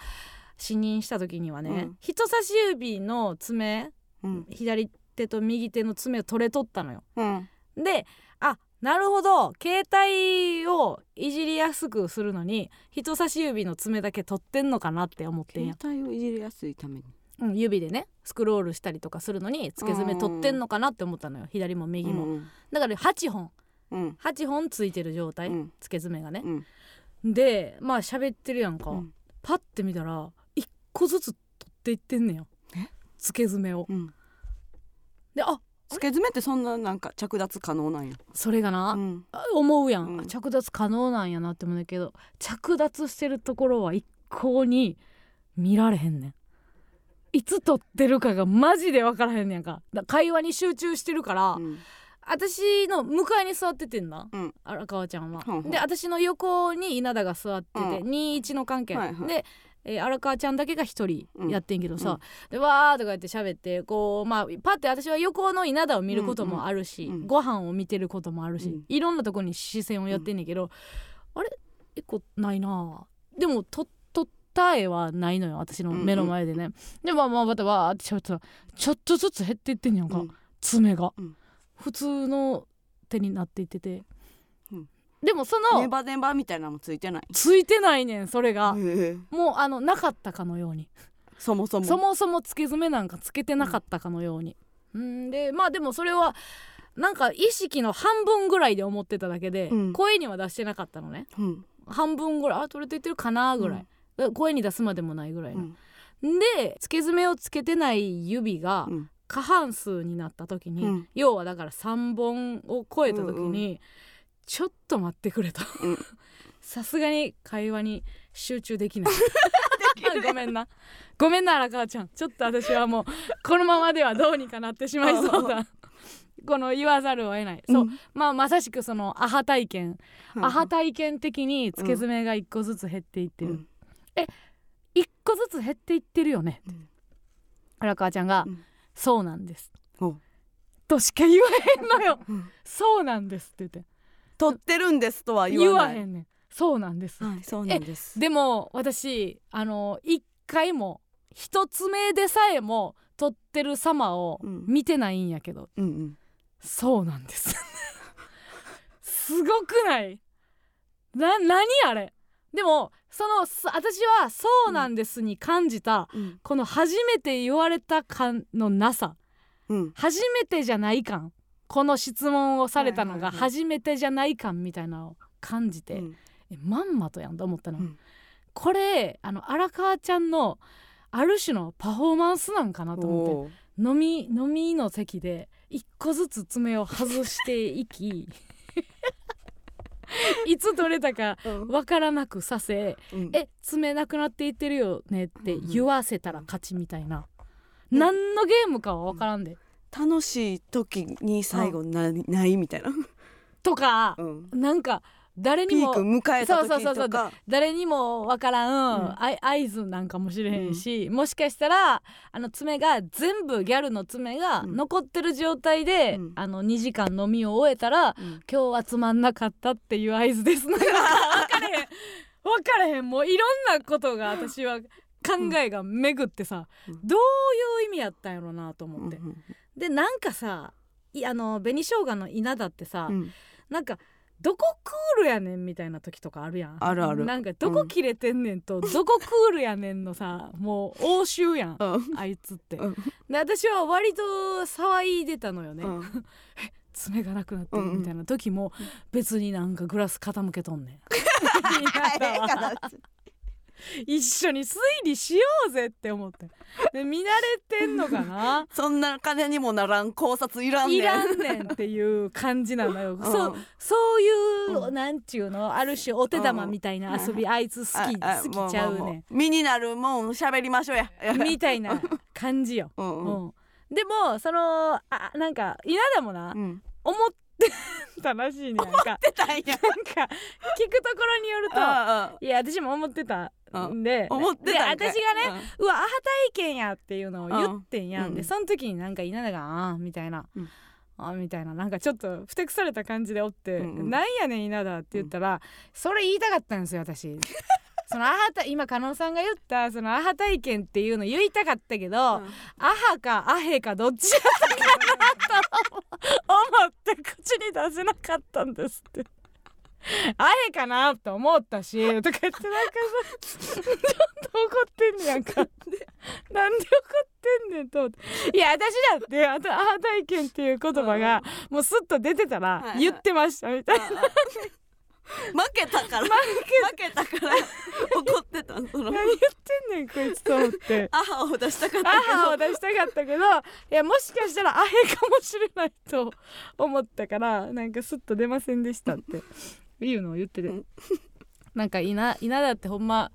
視認した時にはね、うん。人差し指の爪うん。左手と右手の爪を取れとったのよ。うん。であなるほど。携帯をいじりやすくするのに人差し指の爪だけ取ってんのかなって思ってんや。携、帯をいじりやすいために。うん、指でねスクロールしたりとかするのにつけ爪取ってんのかなって思ったのよ。左も右も、うんだから8本。うん。8本ついてる状態、うん。つけ爪がね。う、ん。でまあ喋ってるやんか、うん。パッて見たら1個ずつ取っていってんねんよつけ爪を。うん。であつけ爪ってそんななんか着脱可能なんや。それがな、うん。あ思うやん、うん。着脱可能なんやなって思うんだけど着脱してるところは一向に見られへんねん。いつ撮ってるかがマジで分からへんねんか。だ会話に集中してるから、うん。私の向かいに座っててんな、うん。荒川ちゃんは、ほんほん。で私の横に稲田が座ってて、うん。21の関係、はいはい。で、えー荒川ちゃんだけが一人やってんけどさ、うん。でわーとか言って喋ってこうまあパッて私は横の稲田を見ることもあるし、うんうん。ご飯を見てることもあるし、うん。いろんなとこに視線をやってんねんけど、あれ一個ないなでもと撮った絵はないのよ私の目の前でね、でまあまあまたわーって喋ってたらちょっとずつ減っていってんやんか、うん。爪が、うん。普通の手になっていってて、うんでもそのネバネバみたいなのもついてない？ついてないねんそれが、へえ。もうあのなかったかのように。そもそも。そもそもつけ爪なんかつけてなかったかのように、うん、でまあでもそれはなんか意識の半分ぐらいで思ってただけで、うん。声には出してなかったのね。うん。半分ぐらいあ取れていってるかなぐらい、声に出すまでもないぐらいうの、ん。でつけ爪をつけてない指がうん。過半数になった時に、うん。要はだから3本を超えた時に、うんうちょっと待ってくれと。うん。さすがに会話に集中できない。ごめんな。ごめんな荒川ちゃん。ちょっと私はもうこのままではどうにかなってしまいそうだ。この言わざるを得ない、そう。うんまあまさしくそのアハ体験、アハ体験的につけ爪が一個ずつ減っていってる、うん。一個ずつ減っていってるよね、うん。荒川ちゃんが、うん。そうなんです。おとしか言わへんのよ。うん。そうなんですって言って取ってるんですとは言言わない。わへんねん。そうなんです、はいそうなんです。でも私あの一回も一つ目でさえも撮ってる様をうん。見てないんやけど、うんうん。そうなんです。すごくない？な何あれ？でもそのす私は「そうなんです」に感じた、うん。この初めて言われた感のなさ。うん。初めてじゃない感この質問をされたのが初めてじゃない感みたいなのを感じて、うん。えまんまとやんと思ったの、うん。これあの荒川ちゃんのある種のパフォーマンスなんかなと思って飲み飲みの席で一個ずつ爪を外していき いつ取れたかうん。わからなくさせうん「え爪なくなっていってるよね」って言わせたら勝ちみたいな、何のゲームかはわからんで、楽しい時に最後なないみたいな、とかう、ん、なんか誰にもそうそうそうそう。とか誰にもわからん、うん。合図なんかもしれへんし、もしかしたらあの爪が全部ギャルの爪がうん。残ってる状態で、うん。あの2時間飲みを終えたら、うん。今日はつまんなかったっていう合図です。なんか分かれへん。分かれへん。もういろんなことが私は考えが巡ってさ、うん。どういう意味やったんやろなと思って、うんでなんかさいあの紅生姜の稲田ってさ、うん。なんかどこクールやねんみたいな時とかあるやん。あるある。なんかどこ切れてんねんと、どこクールやねんのさもう応酬やん。うん。あいつって、うん。で私は割と騒いでたのよね、うん。爪がなくなってるうんうんみたいな時も別になんかグラス傾けとんねん。ええから一緒に推理しようぜって思って。で見慣れてんのかな？そんな金にもならん考察いらんねん。いらんねんっていう感じなのよ、ん。そうそういう、うなんちゅうの？ある種お手玉みたいな遊び、あいつ好き好きちゃうねも身になるもん喋りましょうや。んみたいな感じよ、うんうんうん。でもそのあなんか稲田もな、うん。思ってたらしいねなんか出たんや。なんか聞くところによるとあいや私も思ってた。んで思ってたんで私がね、うわアハ体験やっていうのを言ってんやん、うん。でその時になんか稲田が「ああ」みたいな。うん「ああ」みたいななんかちょっとふてくされた感じでおって「うんうん。なんやねん稲田」って言ったら、それ言いたかったんですよ私。そのアハタ今加納さんが言ったそのアハ体験っていうの言いたかったけど、アハかアヘかどっちだったかなと思って口に出せなかったんですって。アヘかなと思ったしとか言ってなんかさちょっと怒ってんねやんか。なんで怒ってんねんと。いや私だってあとアハ体験っていう言葉がもうスッと出てたらはい言ってましたみたいな、負けたから。負けた。から。怒ってたその。何言ってんねんこいつと思って。アハを出したかったアけど。ハを出したかったけどいやもしかしたらアヘかもしれないと思ったからなんかスッと出ませんでしたっていうのを言ってて、うん。なんか稲稲田ってほんま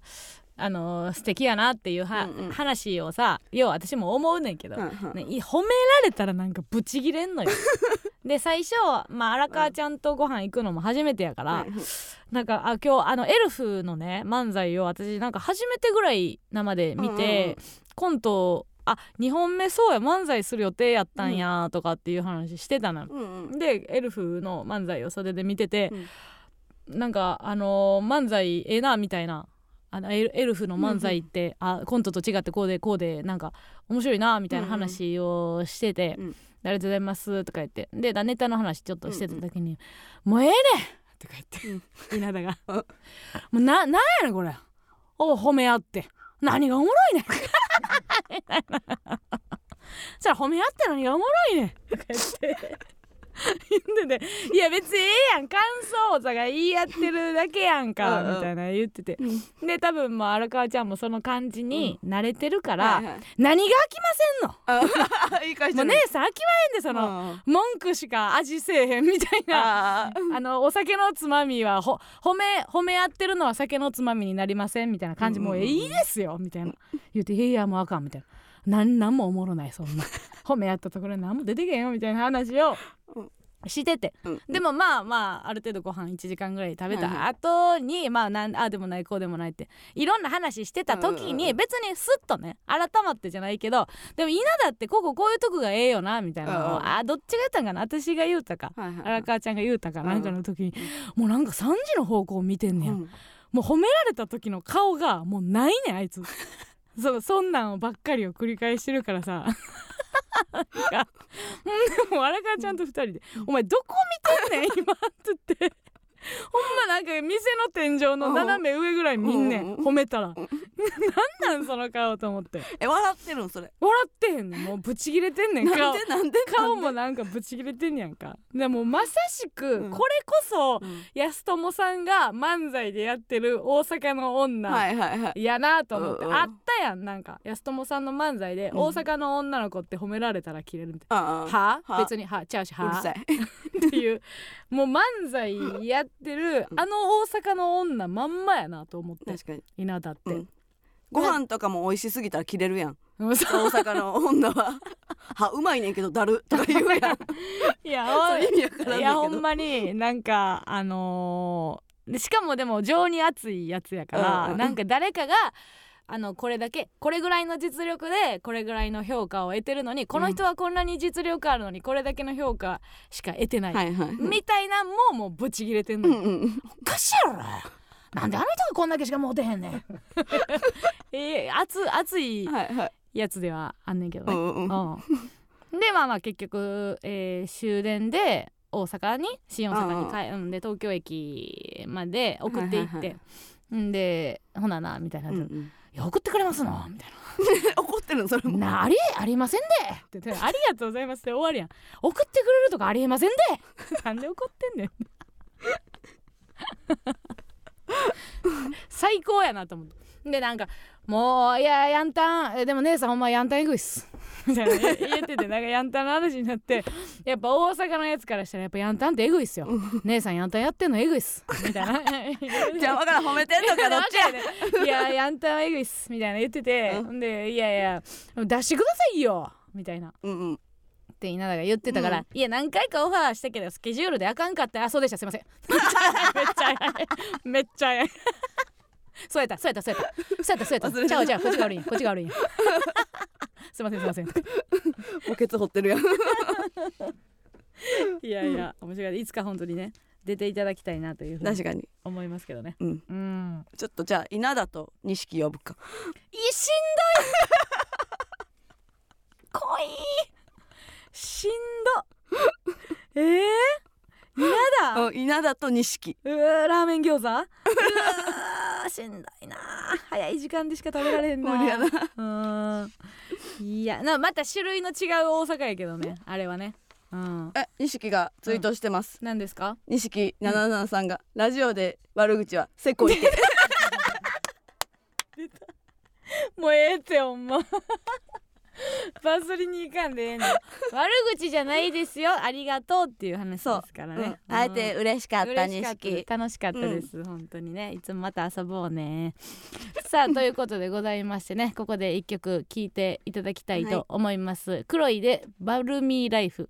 あのー素敵やなっていうは、うんうん。話をさ要は私も思うねんけど、うんうん。ね、い褒められたらなんかブチギレんのよ。で最初、まあ、荒川ちゃんとご飯行くのも初めてやから、はいなんかあ今日あのエルフのね漫才を私なんか初めてぐらい生で見て、コントあ2本目そうや漫才する予定やったんやとかっていう話してたの、うんうん。でエルフの漫才を袖で見てて、なんかあのー漫才ええなみたいな。あのエルフの漫才って、あコントと違ってこうでこうでなんか面白いなみたいな話をしてて「うん。ありがとうございます」とか言って。でネタの話ちょっとしてた時に「もうええねん!」とか言って、稲田が「もうななんやねんこれ。お褒め合って。何がおもろいねん」みたいなそら褒め合って何がおもろいねん。とか言って。言ってて「いや別にええやん感想をお互い言い合ってるだけやんか」うんうん。みたいな言ってて。うん。で多分もう荒川ちゃんもその感じに慣れてるから、はいはい。何が飽きませんの？あ いい感じもう姉さん飽きまへんでその、の文句しか味せえへんみたいな。あのお酒のつまみはほ褒め褒め合ってるのは酒のつまみになりませんみたいな感じ、もううんうんうんいいですよみたいな。言って「いやもうあかん」みたいな「なんなんもおもろないそんな褒め合ったところに何も出てけへんよ」みたいな話をうん。してて、うん。でもまあまあある程度ご飯1時間ぐらい食べはいはた後に、まあなんああでもないこうでもないっていろんな話してた時うんうん。うんに別にスッとね改まってじゃないけどでも稲田ってこここういうとこがええよなみたいなのを、うん。うんあどっちが言ったんかな私が言うたかはいはい荒川ちゃんが言うたかなんかの時に、もうなんか3時の方向を見てんねや、うん。もう褒められた時の顔がもうないねんあいつ。そうそんなんばっかりを繰り返してるからさなんかでも荒川ちゃんと2人で「お前どこ見てんねん今」って言って まなんか店の天井の斜め上ぐらい見んねん。うん。褒めたら。なんなんその顔と思って。え笑ってるんそれ。笑ってへんねん。もうブチギレてんねん。なん顔。でなんで？顔もなんかブチギレてんねやんか。でもまさしくうん。これこそうん。安友さんが漫才でやってる大阪の女、はいはいはい。やなと思って、うんうん。あったやんなんか。安友さんの漫才でうん。大阪の女の子って褒められたらキレるみたいあな、あは？は？別には？ちゃうしは？うるさい。っていう。もう漫才やってるあの大阪の女まんまやなと思って確かに。稲田って、うん。ご飯とかも美味しすぎたら切れるやん。大阪の女は。はうまいねんけどだる。とか言うやん。いやいやほんまになんかあのーでしかもでも情に熱いやつやから、うん。うん。なんか誰かがあのこれだけこれぐらいの実力でこれぐらいの評価を得てるのにこの人はこんなに実力あるのにこれだけの評価しか得てない、はいはい。みたいなんももうブチギレてんのよ、うんうん。おかしいやろなんであの人がこんだけしか持てへんねん。えー、熱熱いはいはいやつではあんねんけどね、うんうん。うん、でまあまあ結局、えー終電で大阪に新大阪に帰うんで東京駅まで送っていって、はいはいんでほななみたいな、いうんうんや送ってくれますの？みたい 怒ってるのそれもななありありませんでって言ってありがとうございますって終わりやん送ってくれるとかありえませんで なんで怒ってんねん。最高やなと思って。でなんかもういやヤンタンえでも姉さんほんまヤンタンエグいっすみたいな。言言っててなんかヤンタンの話になってやっぱ大阪のやつからしたらやっぱヤンタンってエグいっすよ。姉さんヤンタンやってんのエグいっす。みたいな。じゃあわからん褒めてんのかどっちや いやヤンタンはエグいっす。みたいな言ってて、うん。でいやいや出してくださいよ。みたいな。っうんうん。て稲田が言ってたから、うんいや何回かオファーしたけどスケジュールであかんかった。あそうでした。すいません。めっちゃ早いめっちゃ早いそうやったそうやったそうやった。そうやったそうやった。ちゃうちゃうこっちが悪いんやこっちが悪い。んやすいませんすいません。お ケツ掘ってるやん。いやいや面白い。いつか本当にね出ていただきたいなというふうに確かに。思いますけどね。うん。うん。ちょっとじゃあ稲田と錦呼ぶか。いしんどい。濃い。しんどえー、嫌だ。うん稲田と錦。うーラーメン餃子？うわーしんどいな早い時間でしか食べられへんな無理やな。うーん。いやなまた種類の違う大阪やけどねあれはね。うん。え錦がツイートしてます。何ですか？錦77さんがラジオで悪口はせこいって。もうええってほんま バズりに行かんでええの悪口じゃないですよ。ありがとうっていう話ですからう。ん。ね、会えて嬉しかった錦楽しかったです、本当にね。いつもまた遊ぼうね。さあということでございましてね。ここで一曲聴いていただきたいと思います、黒いでバルミーライフ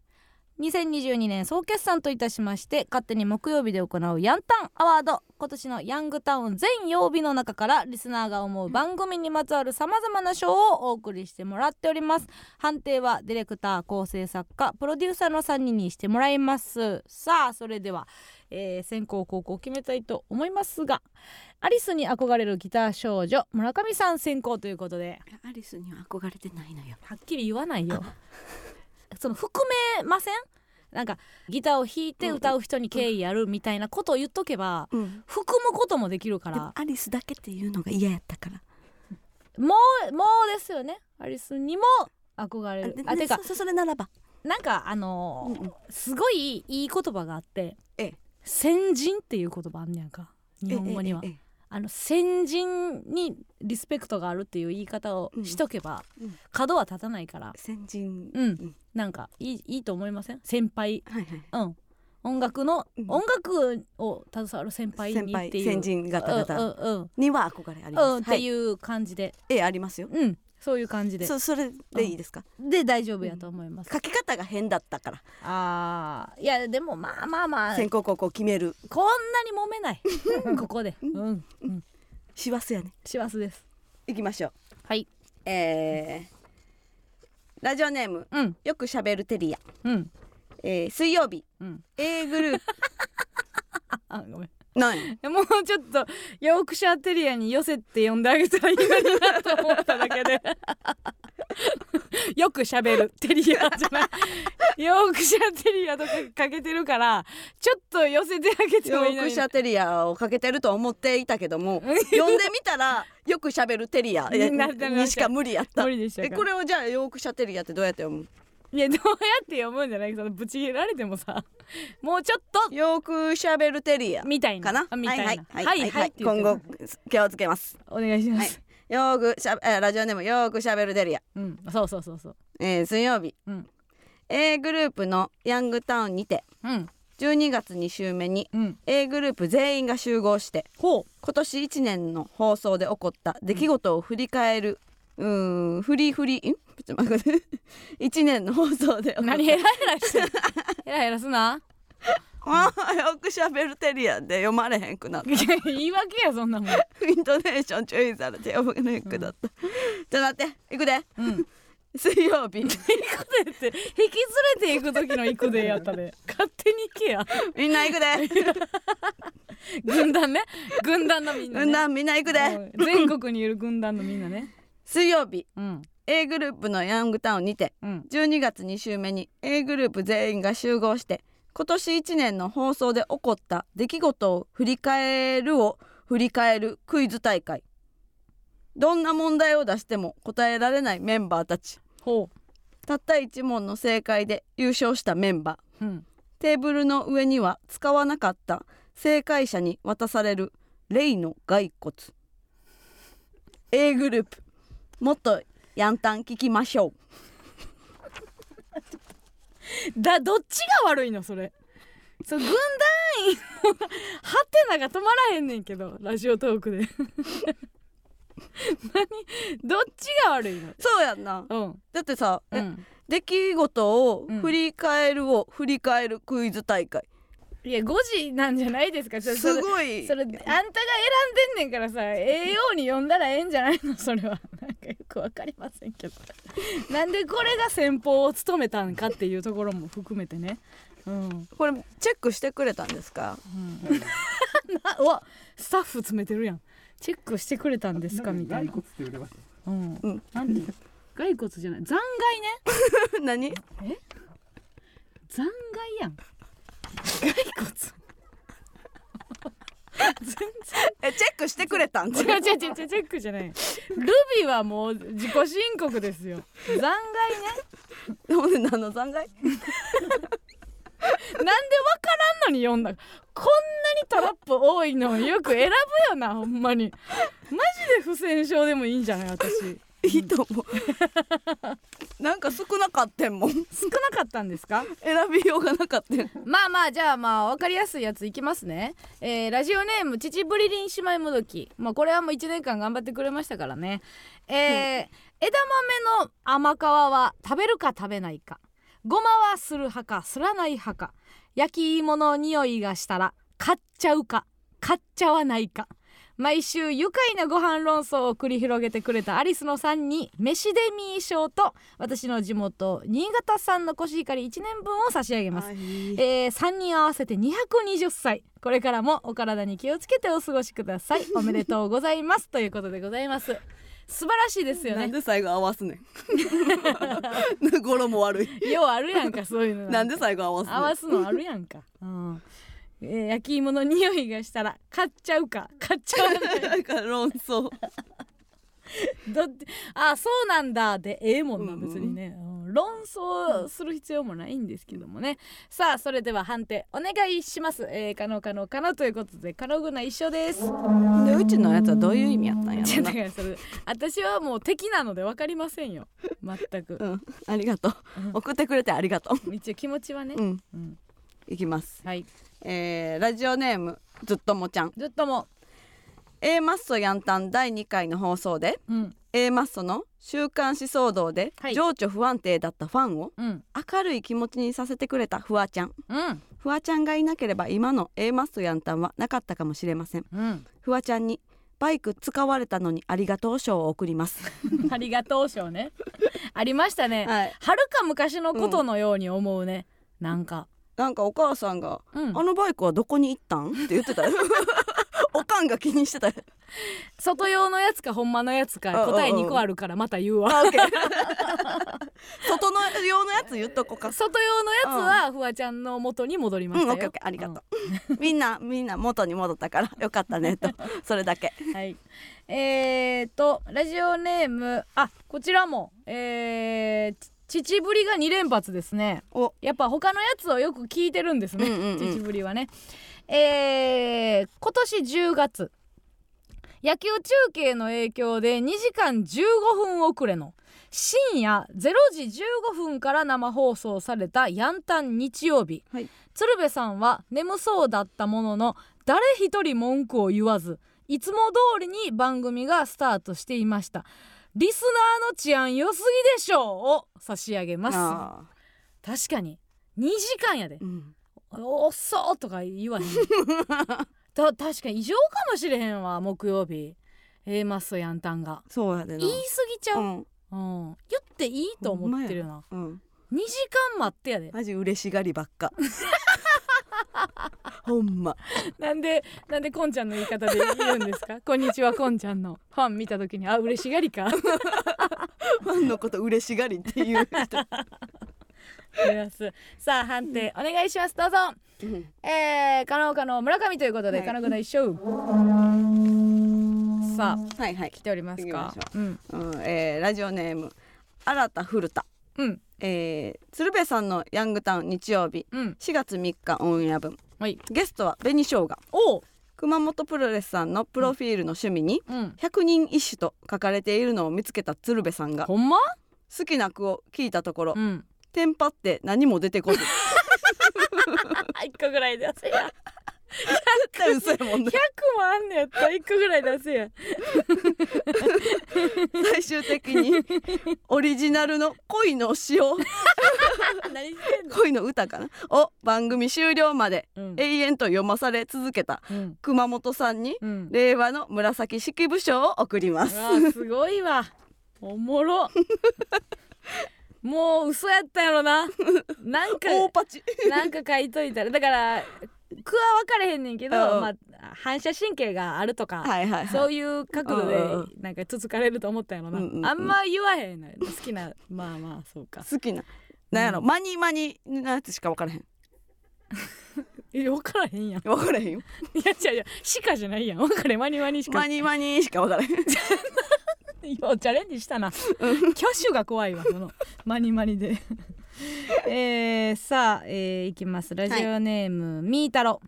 2022年総決算といたしまして勝手に木曜日で行うヤンタンアワード今年のヤングタウン全曜日の中からリスナーが思う番組にまつわるさまざまな賞をお送りしてもらっております。判定はディレクター構成作家プロデューサーの3人にしてもらいます。さあそれでは、えー先行後攻を決めたいと思いますがアリスに憧れるギター少女村上さん先行ということで。アリスには憧れてないのよ。はっきり言わないよその含めません？なんかギターを弾いて歌う人に敬意あるみたいなことを言っとけばうん。含むこともできるから。アリスだけっていうのが嫌やったから。もうもうですよね。アリスにも憧れる。あてかそそれならば。なんかあのーうんうん。すごいいい言葉があってええ。先人っていう言葉あんねやんか。日本語には。えあの先人にリスペクトがあるっていう言い方をしとけばうん。うん。角は立たないから。先人。うん。うんなんかいいいいと思いません？先輩。はいはい。うん。音楽の、うん。音楽を携わる先輩にっていう。先人方々には憧れありうん、うん、ますっていう感じで、ええありますよ。うんそういう感じで。そそれでいいですか、で大丈夫やと思います、書き方が変だったから。あー。いやでもまあまあまあ。先行高校決める。こんなに揉めない。ここで。うん。うん。師走やね。師走です。いきましょう。はい。えーラジオネーム。うん。よくしゃべるテリア、うん。えー水曜日。うん。A グループ。あごめんなんやもうちょっとヨークシャーテリアに寄せて呼んであげたらいいのになと思っただけで。よくしゃべるテリアじゃない。ヨークシャーテリアとかかけてるからちょっと寄せてあげてよもいいのに。くしゃテリアをかけてると思っていたけども読ん。でみたらよくしゃべるテリア。にしか無理やった。無理でしたか。えこれをじゃあヨークシャテリアってどうやって読む？いやどうやって読むんじゃない？そのぶち切られてもさ もうちょっとよくしゃべるテリアみたいな。かな？あみたいな。はいはい。はいはい。って言って今後気をつけます。お願いしまはい。す、よーくしゃえラジオネームよーくしゃべるテリア、うん。そうそうそうそう。えー水曜日、うん。A グループのヤングタウンにてうん。12月2週目にうん。A グループ全員が集合してほ今年1年の放送で起こった出来事を振り返る、うーん、フリフリん？ちょっと待って。1年の放送で何ヘラヘラしてんヘラヘラすな。あーよくしゃべるテリアで読まれへんくなった。言い訳やそんなもん。イントネーション注意されて読まれへんくなった、ちょっと待って行くで。うん。水曜日。行くでって。引き連れて行く時の行くでやったで。勝手に行けや。みんな行くで。軍団ね。軍団のみんな、ね、みんなみんな行くで。うん。全国にいる軍団のみんなね水曜日うん。A グループのヤングタウンにてうん。12月2週目に A グループ全員が集合して今年1年の放送で起こった出来事を振り返るを振り返るクイズ大会。どんな問題を出しても答えられないメンバーたち。ほたった1問の正解で優勝したメンバー。ううん。テーブルの上には使わなかった正解者に渡される例の骸骨。A グループもっとヤンタン聞きましょう。だどっちが悪いのそれ？そう軍団員のハテナが止まらへんねんけどラジオトークで。何？どっちが悪いの？そうやんな。うん。だってさ、えうん。出来事をうん。振り返るを振り返るクイズ大会、いや5時なんじゃないですか。それすごい。それあんたが選んでんねんからさええように読んだらええんじゃないの？それは。なんかよくわかりませんけど。なんでこれが先方を務めたんかっていうところも含めてね。うん、これチェックしてくれたんですか？うん、なうわスタッフ詰めてるやん。チェックしてくれたんですか？みたいな。骸骨って言われました。うん、うん。なんて骸骨じゃない。残骸ね。何？残骸やん骸骨。全えチェックしてくれたん？違う違う違うチェックじゃない。ルビーはもう自己申告ですよ。残骸ね。ほんで何の残骸？なんでわからんのに読んだ。こんなにトラップ多いのよく選ぶよなほんまに。マジで不戦勝でもいいんじゃない私いいと思う。なんか少なかったんもん。少なかったんですか？選びようがなかったんまあまあじゃあまあ分かりやすいやついきますね、えーラジオネーム秩父りりん姉妹もどき。まあこれはもう1年間頑張ってくれましたからね。えー枝豆の甘皮は食べるか食べないか。ごまはする派かすらない派か。焼き芋の匂いがしたら買っちゃうか買っちゃわないか毎週愉快なご飯論争を繰り広げてくれたアリスのさんに飯デミー賞と私の地元新潟産のコシヒカリ1年分を差し上げます。えー、3人合わせて220歳。これからもお体に気をつけてお過ごしください。おめでとうございますということでございます。素晴らしいですよね。なんで最後合わすねん。語呂も悪い。ようあるやんかそういうのなんで最後合わすねん。合わすのあるやんか、うんえー焼き芋の匂いがしたら買っちゃうか。買っちゃわないな。んか論争どってあそうなんだでええもんなうんうん。別にね、うん論争する必要もないんですけどもね。さあそれでは判定お願いします。えー、可能可能可能ということで可能ぐな一緒です。でうちのやつはどういう意味やったんやろな。だからそれ私はもう敵なので分かりませんよ。全く。うん。ありがとう。うん。送ってくれてありがと一応気持ちはね。う、うん。うんいきます。はい。えー、ラジオネームずっともちゃん。ずっとも。A マッソヤンタン第2回の放送でうん。A マッソの週刊誌騒動ではい。情緒不安定だったファンをうん。明るい気持ちにさせてくれたフワちゃん。うん。フワちゃんがいなければ今の A マッソヤンタンはなかったかもしれません。うん。フワちゃんにバイク使われたのにありがとう賞を送ります。ありがとう賞ね。ありましたね。はい。はるか昔のことのように思うね、なんかなんかお母さんがうんあのバイクはどこに行ったん？って言ってた。よ おかんが気にしてたよ外用のやつかほんまのやつかうんうんうん。答え2個あるからまた言うわ。あオッケー。外の用のやつ言っとこうか。外用のやつはフワちゃんの元に戻りましたよ、うんオッケーオッケー。ありがとう、みんなみんな元に戻ったから。よかったねと。それだけ。うんはい。えーとラジオネームあこちらも。えーち父ぶりが2連発ですね。お。やっぱ他のやつをよく聞いてるんですね、うんうんうん。父ぶりはね。えー今年10月。野球中継の影響で2時間15分遅れの深夜0時15分から生放送されたヤンタン日曜日、はい。鶴瓶さんは眠そうだったものの誰一人文句を言わずいつも通りに番組がスタートしていましたリスナーの治安良すぎでしょうを差し上げます。あ確かに。2時間やで。ーうん。おっそーとか言わへん。た確かに異常かもしれへんわ木曜日。A マッソヤンタンが。そうやでな。言い過ぎちゃう、うん。うん、言っていいと思ってるよなうん。2時間待ってやで。マジ嬉しがりばっか ほんま。なんでなんでこんちゃんの言い方で言うんですか？こんにちはこんちゃんのファン見た時にあ嬉しがりか。ファンのこと嬉しがりっていう人。さあ判定お願いします。どうぞ。うん。えー、加納家の村上ということではい。加納家の一勝さあはいはい。来ておりますか？行きう。ん。うんえーラジオネーム新田古田。うん。えー鶴瓶さんのヤングタウン日曜日。うん。4月3日オンエア分はい、ゲストは紅生姜。熊本プロレスさんのプロフィールの趣味に「百人一首」と書かれているのを見つけた鶴瓶さんがほんま？好きな句を聞いたところ、うん、テンパって何も出てこず。個ぐらいで 100, 100もあんねやったら1個ぐらい出せや。最終的にオリジナルの恋の詩を。恋の歌かな？を番組終了まで永遠と読まされ続けた熊本さんに令和の紫式部賞を送ります、すごいわ。おもろ。もう嘘やったやろな。なんか なんか書いといたらだから句は分かれへんねんけど、うんうん。まあ反射神経があるとか、はいはいはい。そういう角度でうんうんなんかつつかれると思ったんやろな、うんうんうん。あんま言わへんな好きな まあまあそうか。好きな。なんやろ、うん。マニマニのやつしか分からへん。え分からへんやん。分からへんよ。いや違う違う。鹿じゃないやん。分かれマニマニしか。マニマニしか分からへん。ようチャレンジしたな。挙手が怖いわその。マニマニで えー、さあ、えー、いきます。ラジオネーム、みーたろ。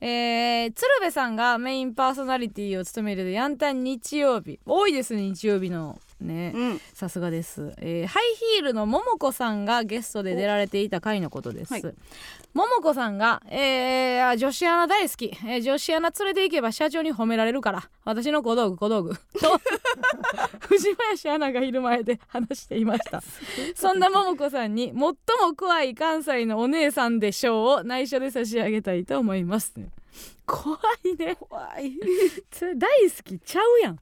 えー、鶴瓶さんがメインパーソナリティを務めるヤンタン日曜日。多いですね日曜日の。ね。うん。さすがです、えーハイヒールのももこさんがゲストで出られていた回のことです、はい。ももこさんが、えーあ女子アナ大好き、えー女子アナ連れて行けば社長に褒められるから。私の小道具小道具。と 藤林アナがいる前で話していました。そんなももこさんに最も怖い関西のお姉さんでしょうを内緒で差し上げたいと思います。怖いね。怖い。大好きちゃうやん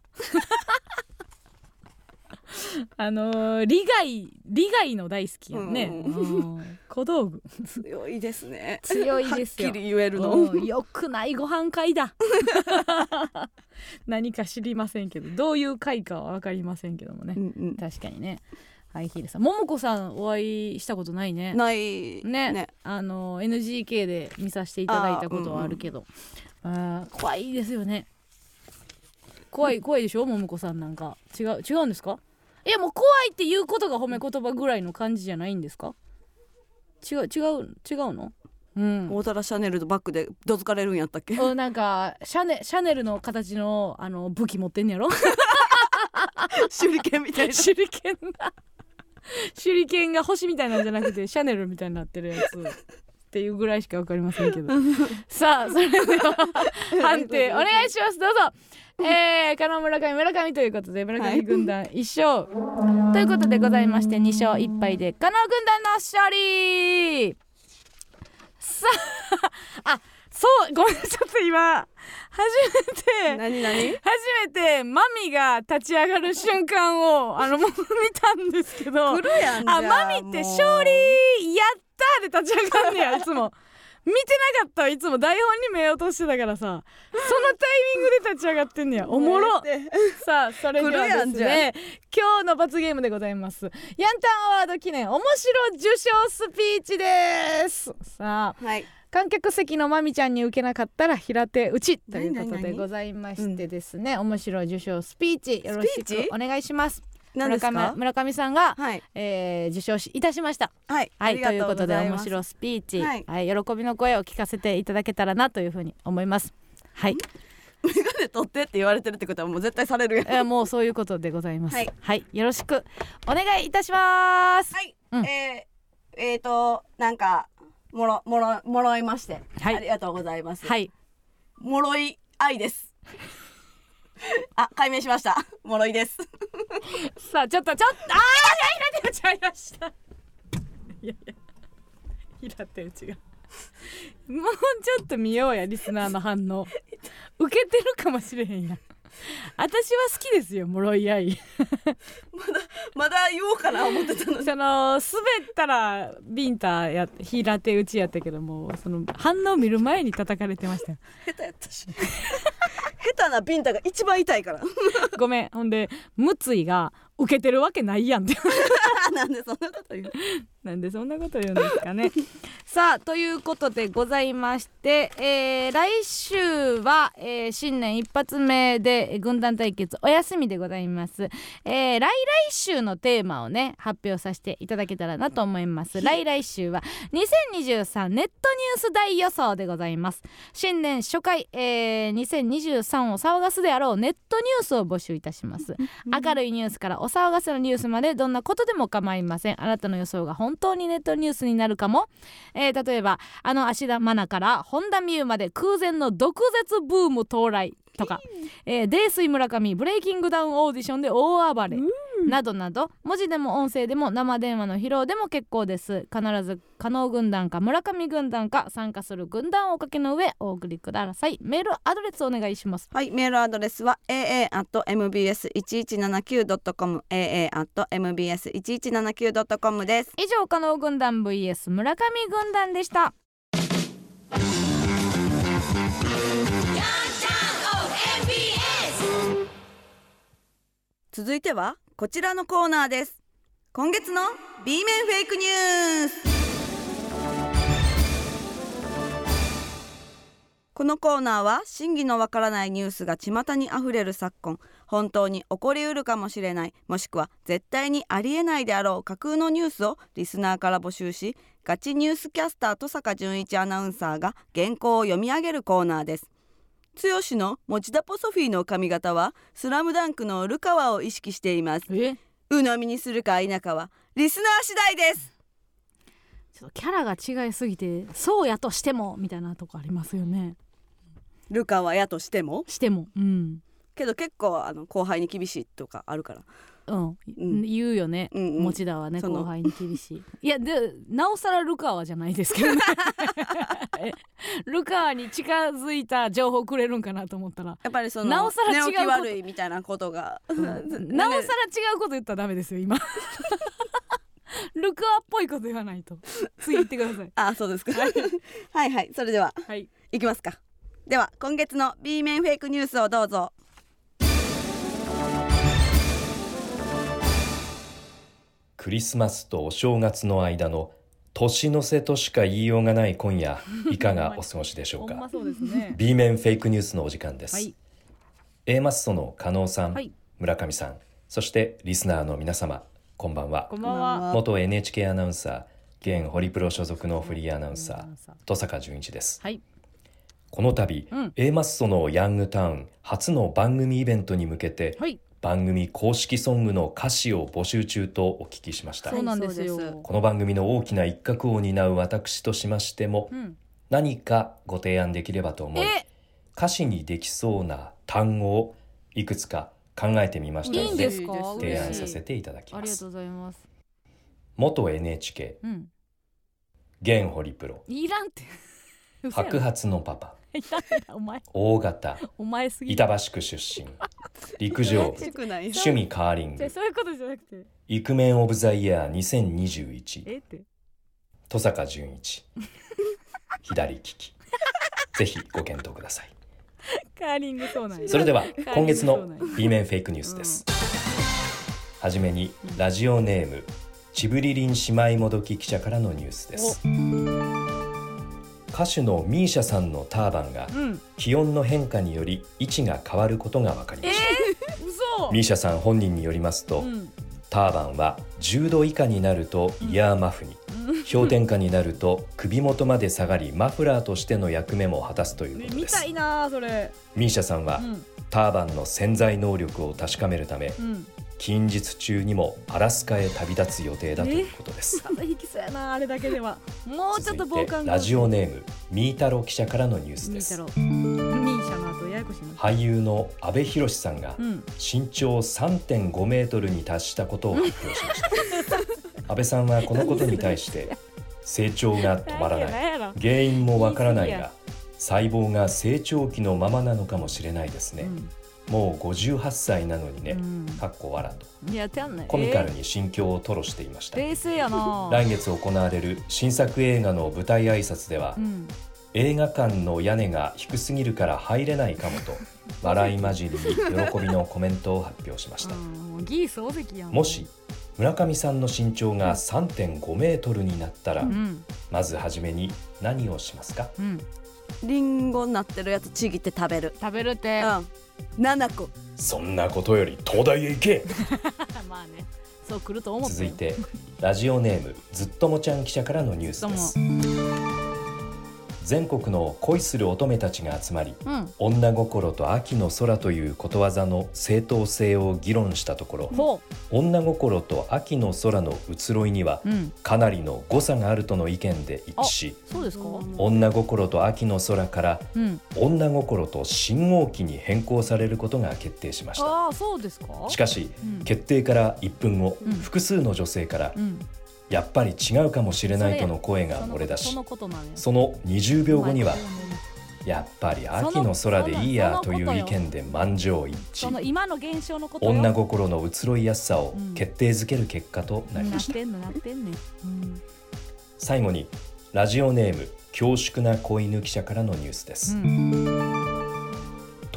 あのー、利害利害の大好きやんね、うんうん 小道具。強いですね。強いですよ。はっきり言えるの。うんよくないご飯会だ。何か知りませんけど。どういう会かは分かりませんけどもね。うんうん。確かにね。ハイヒールさん。ももこさんお会いしたことないね。ないね。あの NGK で見させていただいたことはあるけど。あ、ー怖いですよね。怖い怖いでしょ？ももこさんなんか。違う違うんですか？いやもう怖いっていうことが褒め言葉ぐらいの感じじゃないんですか？違う違う違うの？うん。大皿シャネルのバッグでどつかれるんやったっけ？おなんかシャネシャネルの形のあの武器持ってんねやろ？手裏剣みたいな。手裏剣が手裏剣が星みたいなんじゃなくてシャネルみたいになってるやつっていうぐらいしかわかりませんけど。さあそれでは判定 お願いします。どうぞ。えー、加納村上村上ということで村上軍団一勝、ということでございまして2勝1敗で加納軍団の勝利。さああそうごめんちょっと今。初めて何何？初めてマミが立ち上がる瞬間をあのもう見たんですけど。あマミって勝利やったーで立ち上がんねやいつも。見てなかったわいつも。台本に目を落としてたからさ。そのタイミングで立ち上がってんねや。おもろ。さあそれではですね今日の罰ゲームでございます。ヤンタンアワード記念面白受賞スピーチです。さあはい。観客席のまみちゃんに受けなかったら平手打ちということでございましてですね、面白い受賞スピーチよろしくお願いします村上村上さんが、はい。えー受賞しいたしました。はい。はいということで面い白いスピーチ、ははいい喜びの声を聞かせていただけたらなというふうに思います。はい、メガネ取ってって言われてるってことはもう絶対されるえーもうそういうことでございます。はい、はい、よろしくお願いいたします。はい、うん。えー、えーとなんかもろもろもろいまして、はい。ありがとうございます、はい。もろい愛ですあ解明しました。もろいです。さあちょっとちょっとああ平手打ちありました。いやいや平手打ちが。もうちょっと見ようやリスナーの反応。受けてるかもしれへんや。ん私は好きですよもろい愛まだ言おうかな思ってたのに。その滑ったらビンタや平手打ちやったけどもその反応見る前に叩かれてましたよ。下手やったし下手なビンタが一番痛いから。ごめん。ほんでムツイが受けてるわけないやんって。なんでそんなこと言う なんでそんなこと言うんですかね。さあということでございまして、えー来週は、えー新年一発目でえー軍団対決お休みでございます、えー来来週のテーマをね発表させていただけたらなと思います。来来週は2023ネットニュース大予想でございます。新年初回、えー2023を騒がすであろうネットニュースを募集いたします。明るいニュースから騒がせのニュースまでどんなことでも構いません。あなたの予想が本当にネットニュースになるかも、えー例えばあの芦田愛菜から本田望結まで空前の毒舌ブーム到来とか、えー、泥酔村上ブレイキングダウンオーディションで大暴れ。などなど文字でも音声でも生電話の披露でも結構です。必ず加納軍団か村上軍団か参加する軍団をおかけの上お送りください。メールアドレスお願いします。はい、メールアドレスは aa.mbs1179.com aa.mbs1179.com です。以上加納軍団 vs 村上軍団でした続いてはこちらのコーナーです。今月の B 面フェイクニュース。このコーナーは真偽のわからないニュースが巷にあふれる昨今本当に起こりうるかもしれないもしくは絶対にありえないであろう架空のニュースをリスナーから募集しガチニュースキャスター登坂淳一アナウンサーが原稿を読み上げるコーナーです剛の持田ポソフィーの髪型はスラムダンクのルカワを意識しています。え？鵜呑みにするか否かはリスナー次第です。ちょっとキャラが違いすぎてそうやとしてもみたいなとこありますよね。ルカワやとしても？してもうん。けど結構あの後輩に厳しいとかあるからうん、うん。言うよね、うんうん。持田はね後輩に厳しい。いやでなおさらルカワじゃないですけどね。え ルカワに近づいた情報くれるんかなと思ったら。やっぱりそのなおさら違う悪いみたいなことが、なおさら違うこと言ったらダメですよ今。ルカワっぽいこと言わないと。次言ってください。あそうですか。はい。はいそれでは。はい。いきますか。では今月の B 面フェイクニュースをどうぞクリスマスとお正月の間の年の瀬としか言いようがない今夜 いかがお過ごしでしょうか？そうですね。B 面フェイクニュースのお時間です、はい A マッソの加納さん、はい。村上さんそしてリスナーの皆様こんばんは。こんばんは。元 NHK アナウンサー現ホリプロ所属のフリーアナウンサー。登坂淳一です。はい。この度、うん。A マッソのヤングタウン初の番組イベントに向けて、はい番組公式ソングの歌詞を募集中とお聞きしました、そうなんですよ、この番組の大きな一角を担う私としましても、うん。何かご提案できればと思いえ！歌詞にできそうな単語をいくつか考えてみましたので提案させていただきます。ありがとうございます。元 NHK うん。現ホリプロ。いらんって。白髪のパパいらんいらんお前。大型。お前すぎ板橋区出身。陸上趣味カーリング。じゃあそういうことじゃなくて。イクメンオブザイヤー2021えって登坂淳一。左利き。ぜひご検討ください。カーリングそうなんや。それではー今月の B 面フェイクニュースです、はじめにラジオネームちぶりりん姉妹もどき記者からのニュースです歌手のミーシャさんのターバンがうん。気温の変化により位置が変わることが分かりました、嘘。ミーシャさん本人によりますと、うん。ターバンは10度以下になるとイヤーマフに、氷点下になると首元まで下がりマフラーとしての役目も果たすということです。見たいなそれ。ミーシャさんは、うん。ターバンの潜在能力を確かめるためうん近日中にもアラスカへ旅立つ予定だということです。風邪ひきそうやなあれだけでは。もうちょっと防寒ラジオネームミータロ記者からのニュースです。ミーシャの後ややこしいな。俳優の阿部寛さんがうん。身長3.5メートルに達したことを発表しました。安倍さんはこのことに対して成長が止まらない。原因もわからないが細胞が成長期のままなのかもしれないですね、もう58歳なのにね、うん。かっこ笑と。うんいやてんねコミカルに心境を吐露していました、冷静やな。来月行われる新作映画の舞台挨拶では、うん。映画館の屋根が低すぎるから入れないかもと 笑い混じりに喜びのコメントを発表しました、うんもし村上さんの身長が3.5メートルになったら、うん。まずはじめに何をしますか？うんリンゴになってるやつちぎって食べる。食べるって。うん。7個。そんなことより東大へ行け。まあね。そう来ると思ったよ。続いてラジオネームずっともちゃん記者からのニュースです全国の恋する乙女たちが集まりうん。女心と秋の空ということわざの正当性を議論したところほ女心と秋の空の移ろいにはかなりの誤差があるとの意見で一致し女心と秋の空からうん。女心と信号機に変更されることが決定しました。ああそうですか？しかしうん。決定から1分後、うん。複数の女性からうんやっぱり違うかもしれないとの声が漏れ出しそのことなんやその20秒後にはやっぱり秋の空でいいやという意見で満場一致。女心の移ろいやすさをうん決定づける結果となりました。最後にラジオネーム恐縮な子犬記者からのニュースです、うん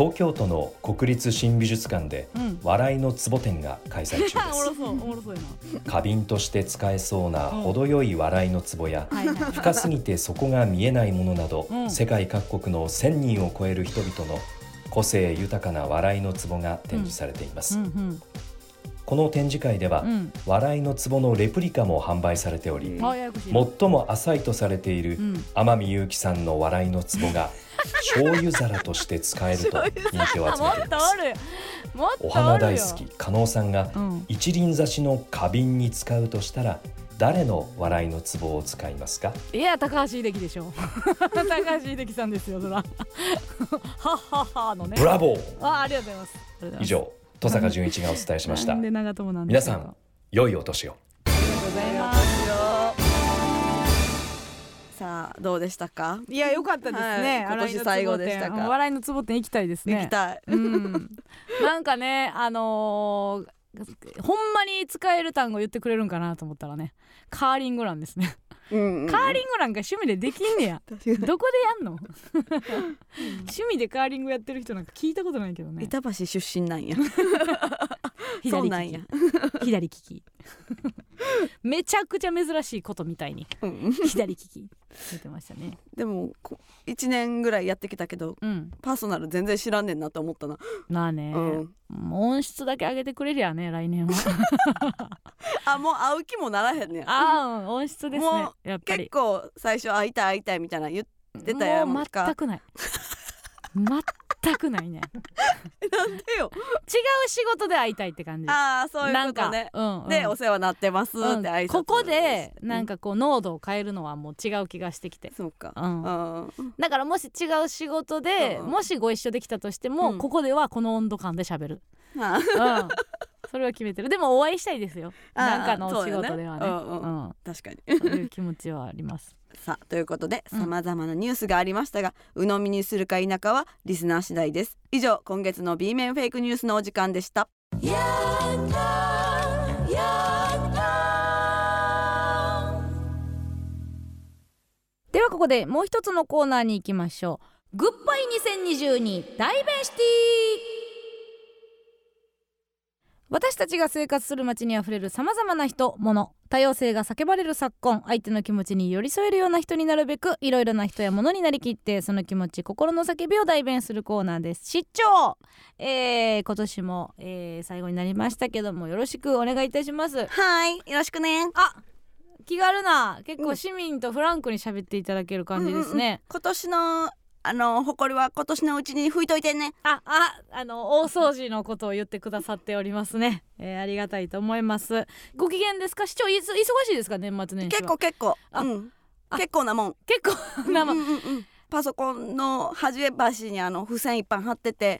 東京都の国立新美術館でうん。笑いの壺展が開催中です。花瓶として使えそうなうん。程よい笑いの壺や深すぎて底が見えないものなど、うん。世界各国の1000人を超える人々の個性豊かな笑いの壺が展示されています、うんうん。この展示会では、うん。笑いの壺のレプリカも販売されており、最も浅いとされているうん。天海祐希さんの笑いの壺が醤油皿として使えると人気を集めています。お花大好き加納さんがうん。一輪挿しの花瓶に使うとしたら誰の笑いの壺を使いますか？いや高橋秀樹でしょ。高橋秀樹さんですよそら。はっはっはのね。ブラボー。あありがとうございます。以上登坂淳一がお伝えしました。皆さん良いお年をさあどうでしたか？いや良かったですね、はい。今年最後でしたか？笑いのツボ店。笑いのツボ店行きたいですね。行きたい。うん、なんかねあのーほんまに使える単語言ってくれるんかなと思ったらねカーリングなんですね、うんうんカーリングなんか趣味でできんねや。どこでやんの？趣味でカーリングやってる人なんか聞いたことないけどね。板橋出身なんや。左利き。左利き。めちゃくちゃ珍しいことみたいに。うん。左利き。言ってましたね。でもこ1年ぐらいやってきたけどうん。パーソナル全然知らんねんなと思ったな、まあね、うん、もう音質だけ上げてくれりゃね来年は。あもう会う気もならへんねんああ音質ですね。もやっぱり。結構最初会いたい会いたいみたいな言ってたやんもうか全くない。全全くないね。なんでよ。違う仕事で会いたいって感じ。ああそういうなんかことねうんうん。でお世話になってますってうん。挨拶ここでうんなんかこう濃度を変えるのはもう違う気がしてきて、そうか。うん。うん。だからもし違う仕事で、うん。もしご一緒できたとしても、うん。ここではこの温度感で喋る、あうん、それは決めてる。でもお会いしたいですよ。あなんかのお仕事ではね。うん。うんうん。確かに。そういう気持ちはあります。さあということでうん。さまざまなニュースがありましたが、鵜呑みにするか否かはリスナー次第です。以上今月の B 面フェイクニュースのお時間でした。ではここでもう一つのコーナーに行きましょう。グッバイ2022大弁シティ私たちが生活する街にあふれるさまざまな人物多様性が叫ばれる昨今相手の気持ちに寄り添えるような人になるべくいろいろな人や物になりきってその気持ち心の叫びを代弁するコーナーです。出張、えー、今年も、えー、最後になりましたけどもよろしくお願いいたします。はいよろしくね。あ気軽な結うん構市民とフランクに喋っていただける感じですね、今年のあの誇りは今年のうちに拭いといてね。あああの大掃除のことを言ってくださっておりますね、えーありがたいと思います。ご機嫌ですか？市長いつ忙しいですか？年末年始は。結構結構。あうん。あ。結構なもん。結構生、うんうんうんパソコンの端端にあの付箋いっぱい貼ってて。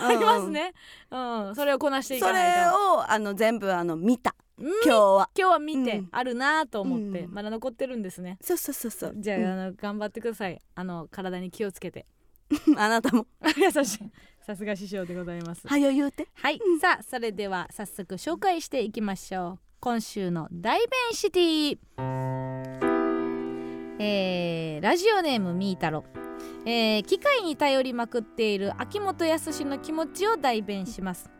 あありますね。うん。それをこなしていそかないれとをあの全部あの見た。うん今日は。今日は見て、うん。あるなと思って、うん。まだ残ってるんですね。そうそうそうそう。じゃあ,、うん。あの頑張ってください。あの体に気をつけて。あなたも。優しい。さすが師匠でございます。はよ言うて。はい、さあそれでは早速紹介していきましょう。今週の大弁シティ。えーラジオネームみーたろ。えー機械に頼りまくっている秋元康の気持ちを代弁します。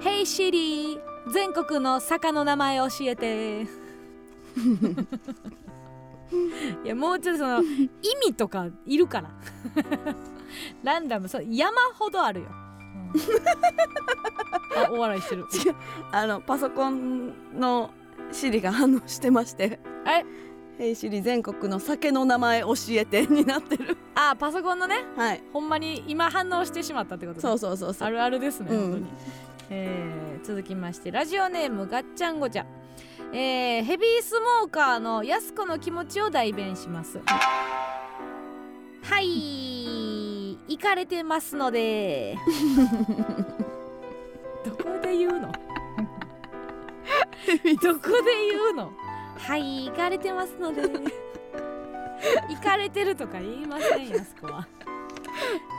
Hey Siri 全国の坂の名前教えて。いやもうちょっとその意味とかいるから。ランダム。そう山ほどあるよ、うん。あお笑いしてる。あのパソコンのシリが反応してまして。え「ヘイシリ全国の酒の名前教えて」になってる。あパソコンのね。はい。ほんまに今反応してしまったってことね。そうそうそうそう。あるあるですね、うん。本当に、えー続きましてラジオネームガッチャンゴチャ。えーヘビースモーカーのやす子の気持ちを代弁します。はい。行かれてますので。どこで言うの？どこで言うの？はい行かれてますので。行かれてるとか言いませんやす子は。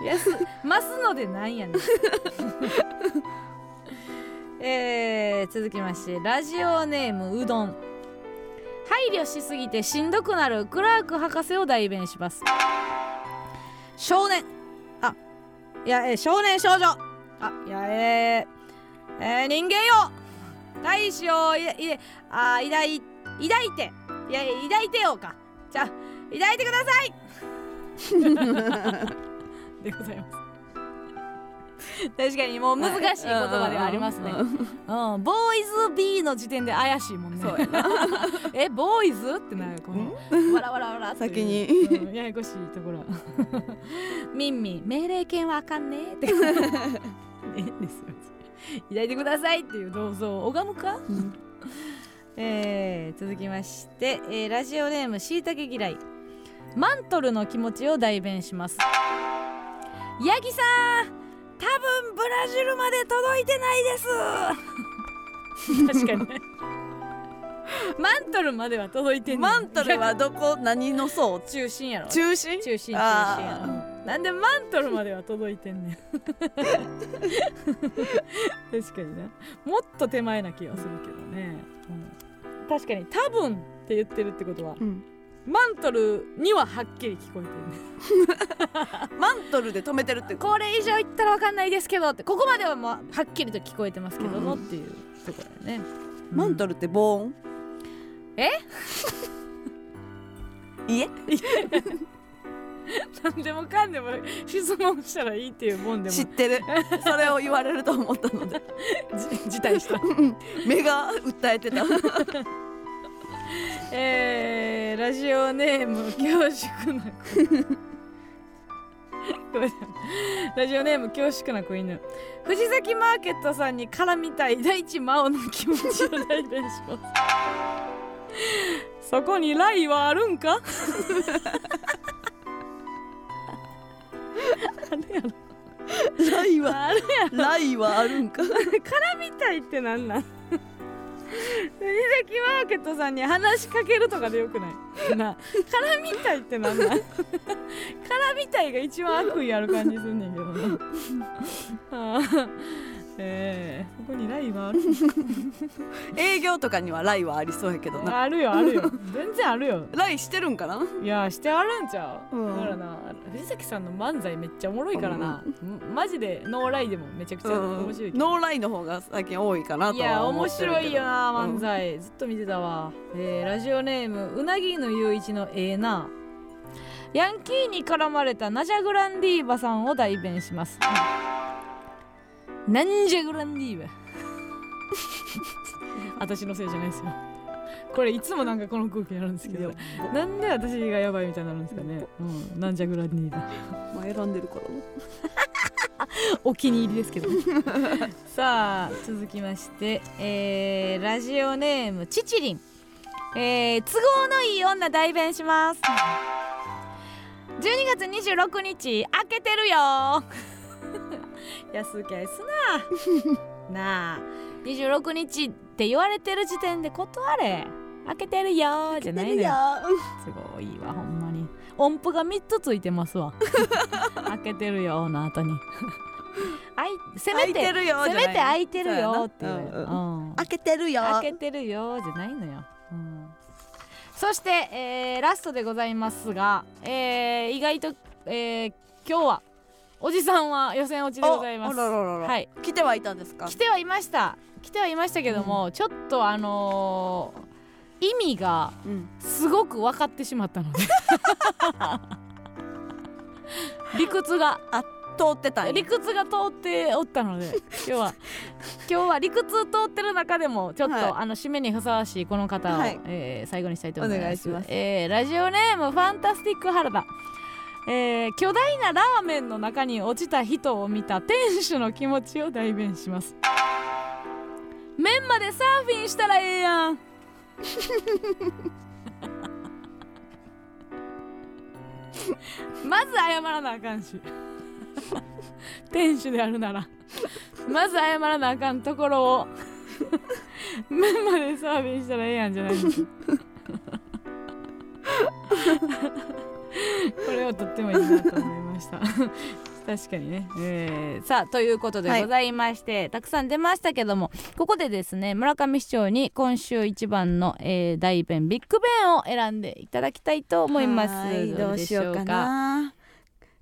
やすますのでなんやねんえー、続きましてラジオネームうどん。配慮しすぎてしんどくなるクラーク博士を代弁します。少年。あいや、えー少年少女。あいやえー、えー人間よ。大志をいいあ抱い抱いて。いや抱いてよか。じゃあ抱いてください。でございます 確かにもう難しい言葉ではありますね。うん、ボーイズ B の時点で怪しいもん。ね。え、ボーイズってなるこのわらわらわら先にややこしいところ。ミンミン命令権はあかん。ねって。えですよ。抱いてくださいっていう銅像を拝むか。えー続きまして、えラジオネームしいたけ嫌いマントルの気持ちを代弁しますヤギさん。多分ブラジルまで届いてないです。確かにね。マントルまでは届いてんね。んマントルはどこ？何の層？中心やろ？中心？中心中心やあろ。なんでマントルまでは届いてんねん。確かになもっと手前な気がするけどね、うん。確かに多分って言ってるってことはうんマントルにははっきり聞こえてる。ね マントルで止めてるってこれ以上言ったらわかんないですけどってここまではもうはっきりと聞こえてますけども、うんっていうところだよね。ルマントルって防音え？いえ？何でもかんでも質問したらいいっていうもんでも。知ってる。それを言われると思ったので。じ辞退した。目が訴えてたえー、ラジオネーム恐縮な子。くない。ラジオネーム恐縮な子犬。藤崎マーケットさんに絡みたい。大地真央の気持ちを代弁します。そこにライはあるんか？あるやろ。ライはあるやろ。ライはあるんか？絡みたいってなんなん？藤 崎マーケットさんに話しかけるとかでよくない？な絡みたいってなんだ 絡みたいが一番悪意ある感じすんねんけどな。あーえー、ここにライはある 営業とかにはライはありそうやけどな。あるよあるよ。全然あるよ。ライしてるんかな？いやしてあるんちゃう、うん。だからな藤崎さんの漫才めっちゃおもろいからな、マジでノーライでもめちゃくちゃ面白いけど。ノーライの方が最近多いかないとや面白いよなうん。漫才、ずっと見てたわ、えーラジオネームうなぎのゆういちのええな。ヤンキーに絡まれたナジャグランディーバさんを代弁しますなんじゃグランディーバ私のせいじゃないですよ。これいつもなんかこの空気になるんですけど。なんで私がやばいみたいになるんですかね。うん。なんじゃグランディーバまあ選んでるから。な お気に入りですけど。さあ続きまして、えーラジオネームちちりん、えー都合のいい女代弁します。12月26日開けてるよ安きゃすな。なあ。26日って言われてる時点で断れ。開けてるよじゃないのよ。すごいわほんまに。音符が3つついてますわ。開けてるよの後に。あいせめて開いてるよせめて開いてるよっていう、うんうんうん。開けてるよ開けてるよじゃないのよ、うん。そして、えーラストでございますが、えー意外と、えー今日はおじさんは予選落ちでございます。あらららら。はい。来てはいたんですか？来てはいました。来てはいましたけども、ちょっとあのー意味がうん。すごく分かってしまったので。理屈が。通ってた理屈が通っておったので今日は。今日は理屈通ってる中でもちょっと、はい。あの締めにふさわしいこの方を、はい。えー最後にしたいと思います。お願いします。えーラジオネームファンタスティック原田えー巨大なラーメンの中に落ちた人を見た店主の気持ちを代弁します。麺までサーフィンしたらええやん。まず謝らなあかんし。店主であるなら。まず謝らなあかんところを。麺までサーフィンしたらええやんじゃないですこれはとってもいいなと思いました。確かにね、えーさあということでございまして、たくさん出ましたけどもここでですね村上市長に今週一番の、えー大弁ビッグ弁を選んでいただきたいと思います。はいどうししようかな。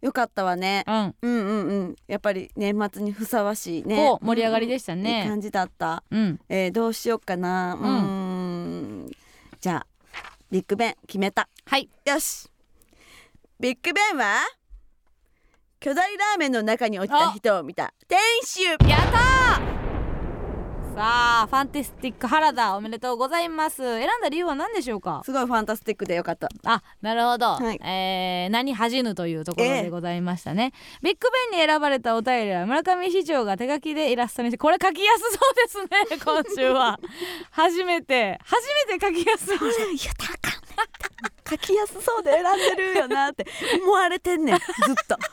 よかったわね。うん。うんうんうん。やっぱり年末にふさわしいね。盛り上がりでしたいいね感じだった。うん。えーどうしようかな。うん。じゃあビッグベン決めた。はい。よしビッグベンは巨大ラーメンの中に落ちた人を見た。店主やったー！さあファンテスティック原田おめでとうございます。選んだ理由は何でしょうか？すごいファンタスティックでよかった。あなるほど、はい。えー何恥じぬというところでございましたね、ビッグベンに選ばれたお便りは村上市長が手書きでイラストにしてこれ書きやすそうですね 今週は。初めて初めて書きやす い言ったらあかん書きやすそうで選んでるよなって思われてんねんずっと。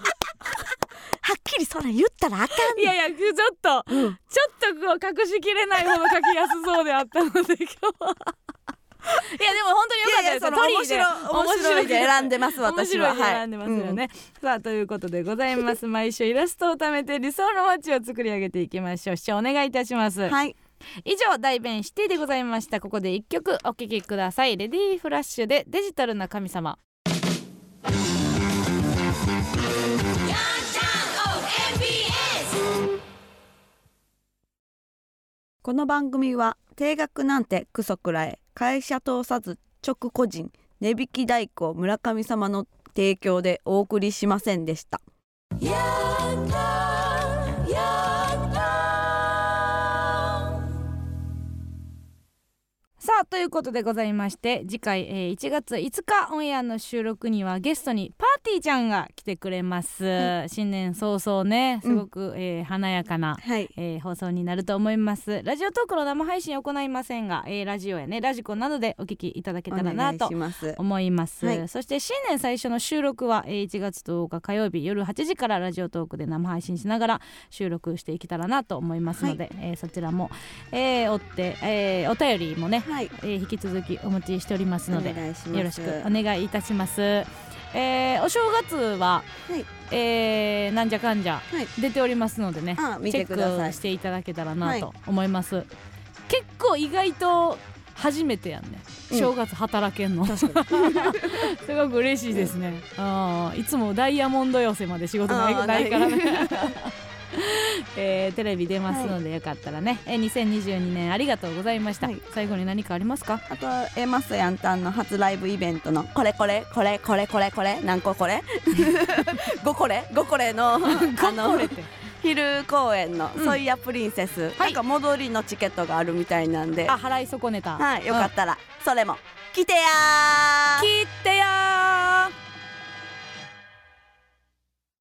はっきりそれ言ったらあかんいやいやちょっと、ちょっとこう隠しきれないほど書きやすそうであったので今日は。いやでも本当に良かったですそのトリーで面白面白いで選んでます面私は選んでますよね、さあということでございます。毎週イラストを貯めて理想の街を作り上げていきましょう。視聴お願いいたします、はい、はい、以上大弁シティでございました。ここで一曲お聴きください。レディーフラッシュでデジタルな神様。この番組は定額なんてクソくらえ。会社通さず直個人。値引き代行村上様の提供でお送りしませんでしたさあということでございまして次回、えー1月5日オンエアの収録にはゲストにパーティーちゃんが来てくれます、新年早々ねすごく、えー華やかなはい。えー放送になると思います。ラジオトークの生配信行いませんが、えーラジオやねラジコなどでお聞きいただけたらなとします。思います、はい。そして新年最初の収録はえー1月10日火曜日夜8時からラジオトークで生配信しながら収録していけたらなと思いますので、えーそちらも、えー追って、えーお便りもね、はいえー引き続きお持ちしておりますのでお願いします。よろしくお願いいたします、えーお正月は、はい。えーなんじゃかんじゃはい。出ておりますのでね、チェックしていただけたらなはい。と思います、結構意外と初めてやんね。うん。正月働けんの、すごく嬉しいですね、あーいつもダイヤモンド寄せまで仕事ないからね えーテレビ出ますのでよかったらね、えー2022年ありがとうございました、はい。最後に何かありますか？あとエマスヤンタンの初ライブイベントのこれこれこれこれこれこれ何個これ？5これ？5これの あの昼公演のうん。ソイヤプリンセス、なんか戻りのチケットがあるみたいなんで。あ払い損ねた。はいよかったらそれも。来てやー。切ってやー